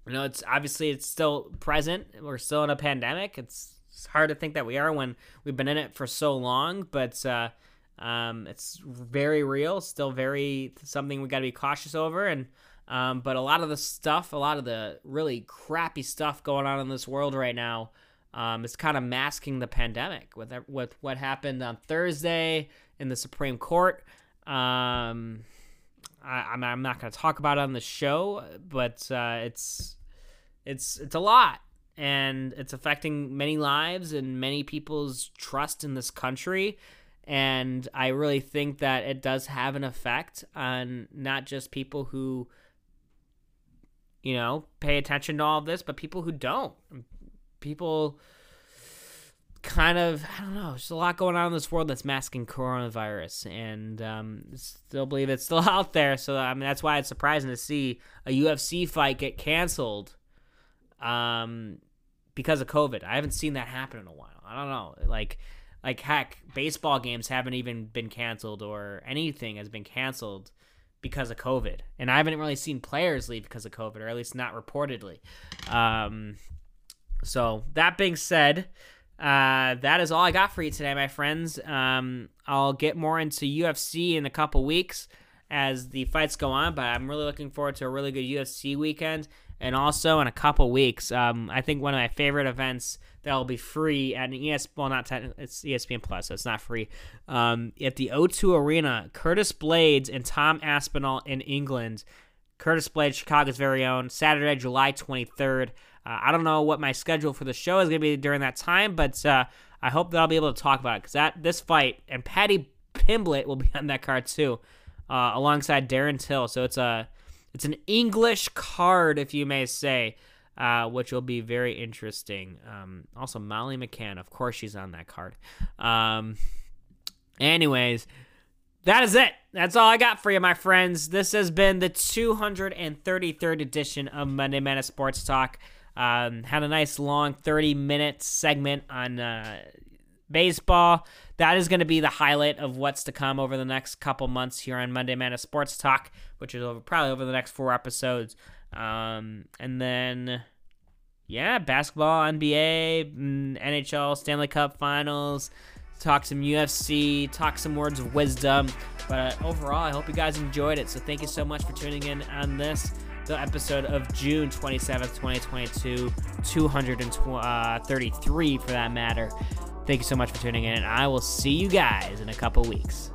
S1: you know, it's obviously it's still present. We're still in a pandemic. It's, it's hard to think that we are when we've been in it for so long, but uh, um, it's very real. Still very something we got to be cautious over. And um, but a lot of the stuff, a lot of the really crappy stuff going on in this world right now, um, is kind of masking the pandemic with with what happened on Thursday in the Supreme Court. Um, I, I'm, I'm not going to talk about it on the show, but uh, it's it's it's a lot, and it's affecting many lives and many people's trust in this country. And I really think that it does have an effect on not just people who, you know, pay attention to all of this, but people who don't. People kind of I don't know. There's a lot going on in this world that's masking coronavirus, and um, still believe it's still [laughs] out there. So I mean, that's why it's surprising to see a UFC fight get canceled, um, because of COVID. I haven't seen that happen in a while. I don't know, like. Like heck, baseball games haven't even been canceled, or anything has been canceled because of COVID. And I haven't really seen players leave because of COVID, or at least not reportedly. Um, so that being said, uh, that is all I got for you today, my friends. Um, I'll get more into UFC in a couple weeks as the fights go on, but I'm really looking forward to a really good UFC weekend. And also in a couple weeks, um, I think one of my favorite events that will be free at an ES, well, not technically, it's ESPN Plus, so it's not free. Um, at the O2 Arena, Curtis Blaydes and Tom Aspinall in England. Curtis Blaydes, Chicago's very own, Saturday, July 23rd. Uh, I don't know what my schedule for the show is going to be during that time, but uh, I hope that I'll be able to talk about it because that this fight and Paddy Pimblett will be on that card too, uh, alongside Darren Till. So it's a it's an English card, if you may say, uh, which will be very interesting. Um, also, Molly McCann, of course, she's on that card. Um, anyways, that is it. That's all I got for you, my friends. This has been the 233rd edition of Monday Madness Sports Talk. Um, had a nice long 30 minute segment on uh, baseball. That is going to be the highlight of what's to come over the next couple months here on Monday Madness Sports Talk, which is over, probably over the next four episodes. Um, and then, yeah, basketball, NBA, mm, NHL, Stanley Cup Finals talk some UFC, talk some words of wisdom. But uh, overall, I hope you guys enjoyed it. So thank you so much for tuning in on this, the episode of June 27th, 2022, 233 for that matter. Thank you so much for tuning in, and I will see you guys in a couple weeks.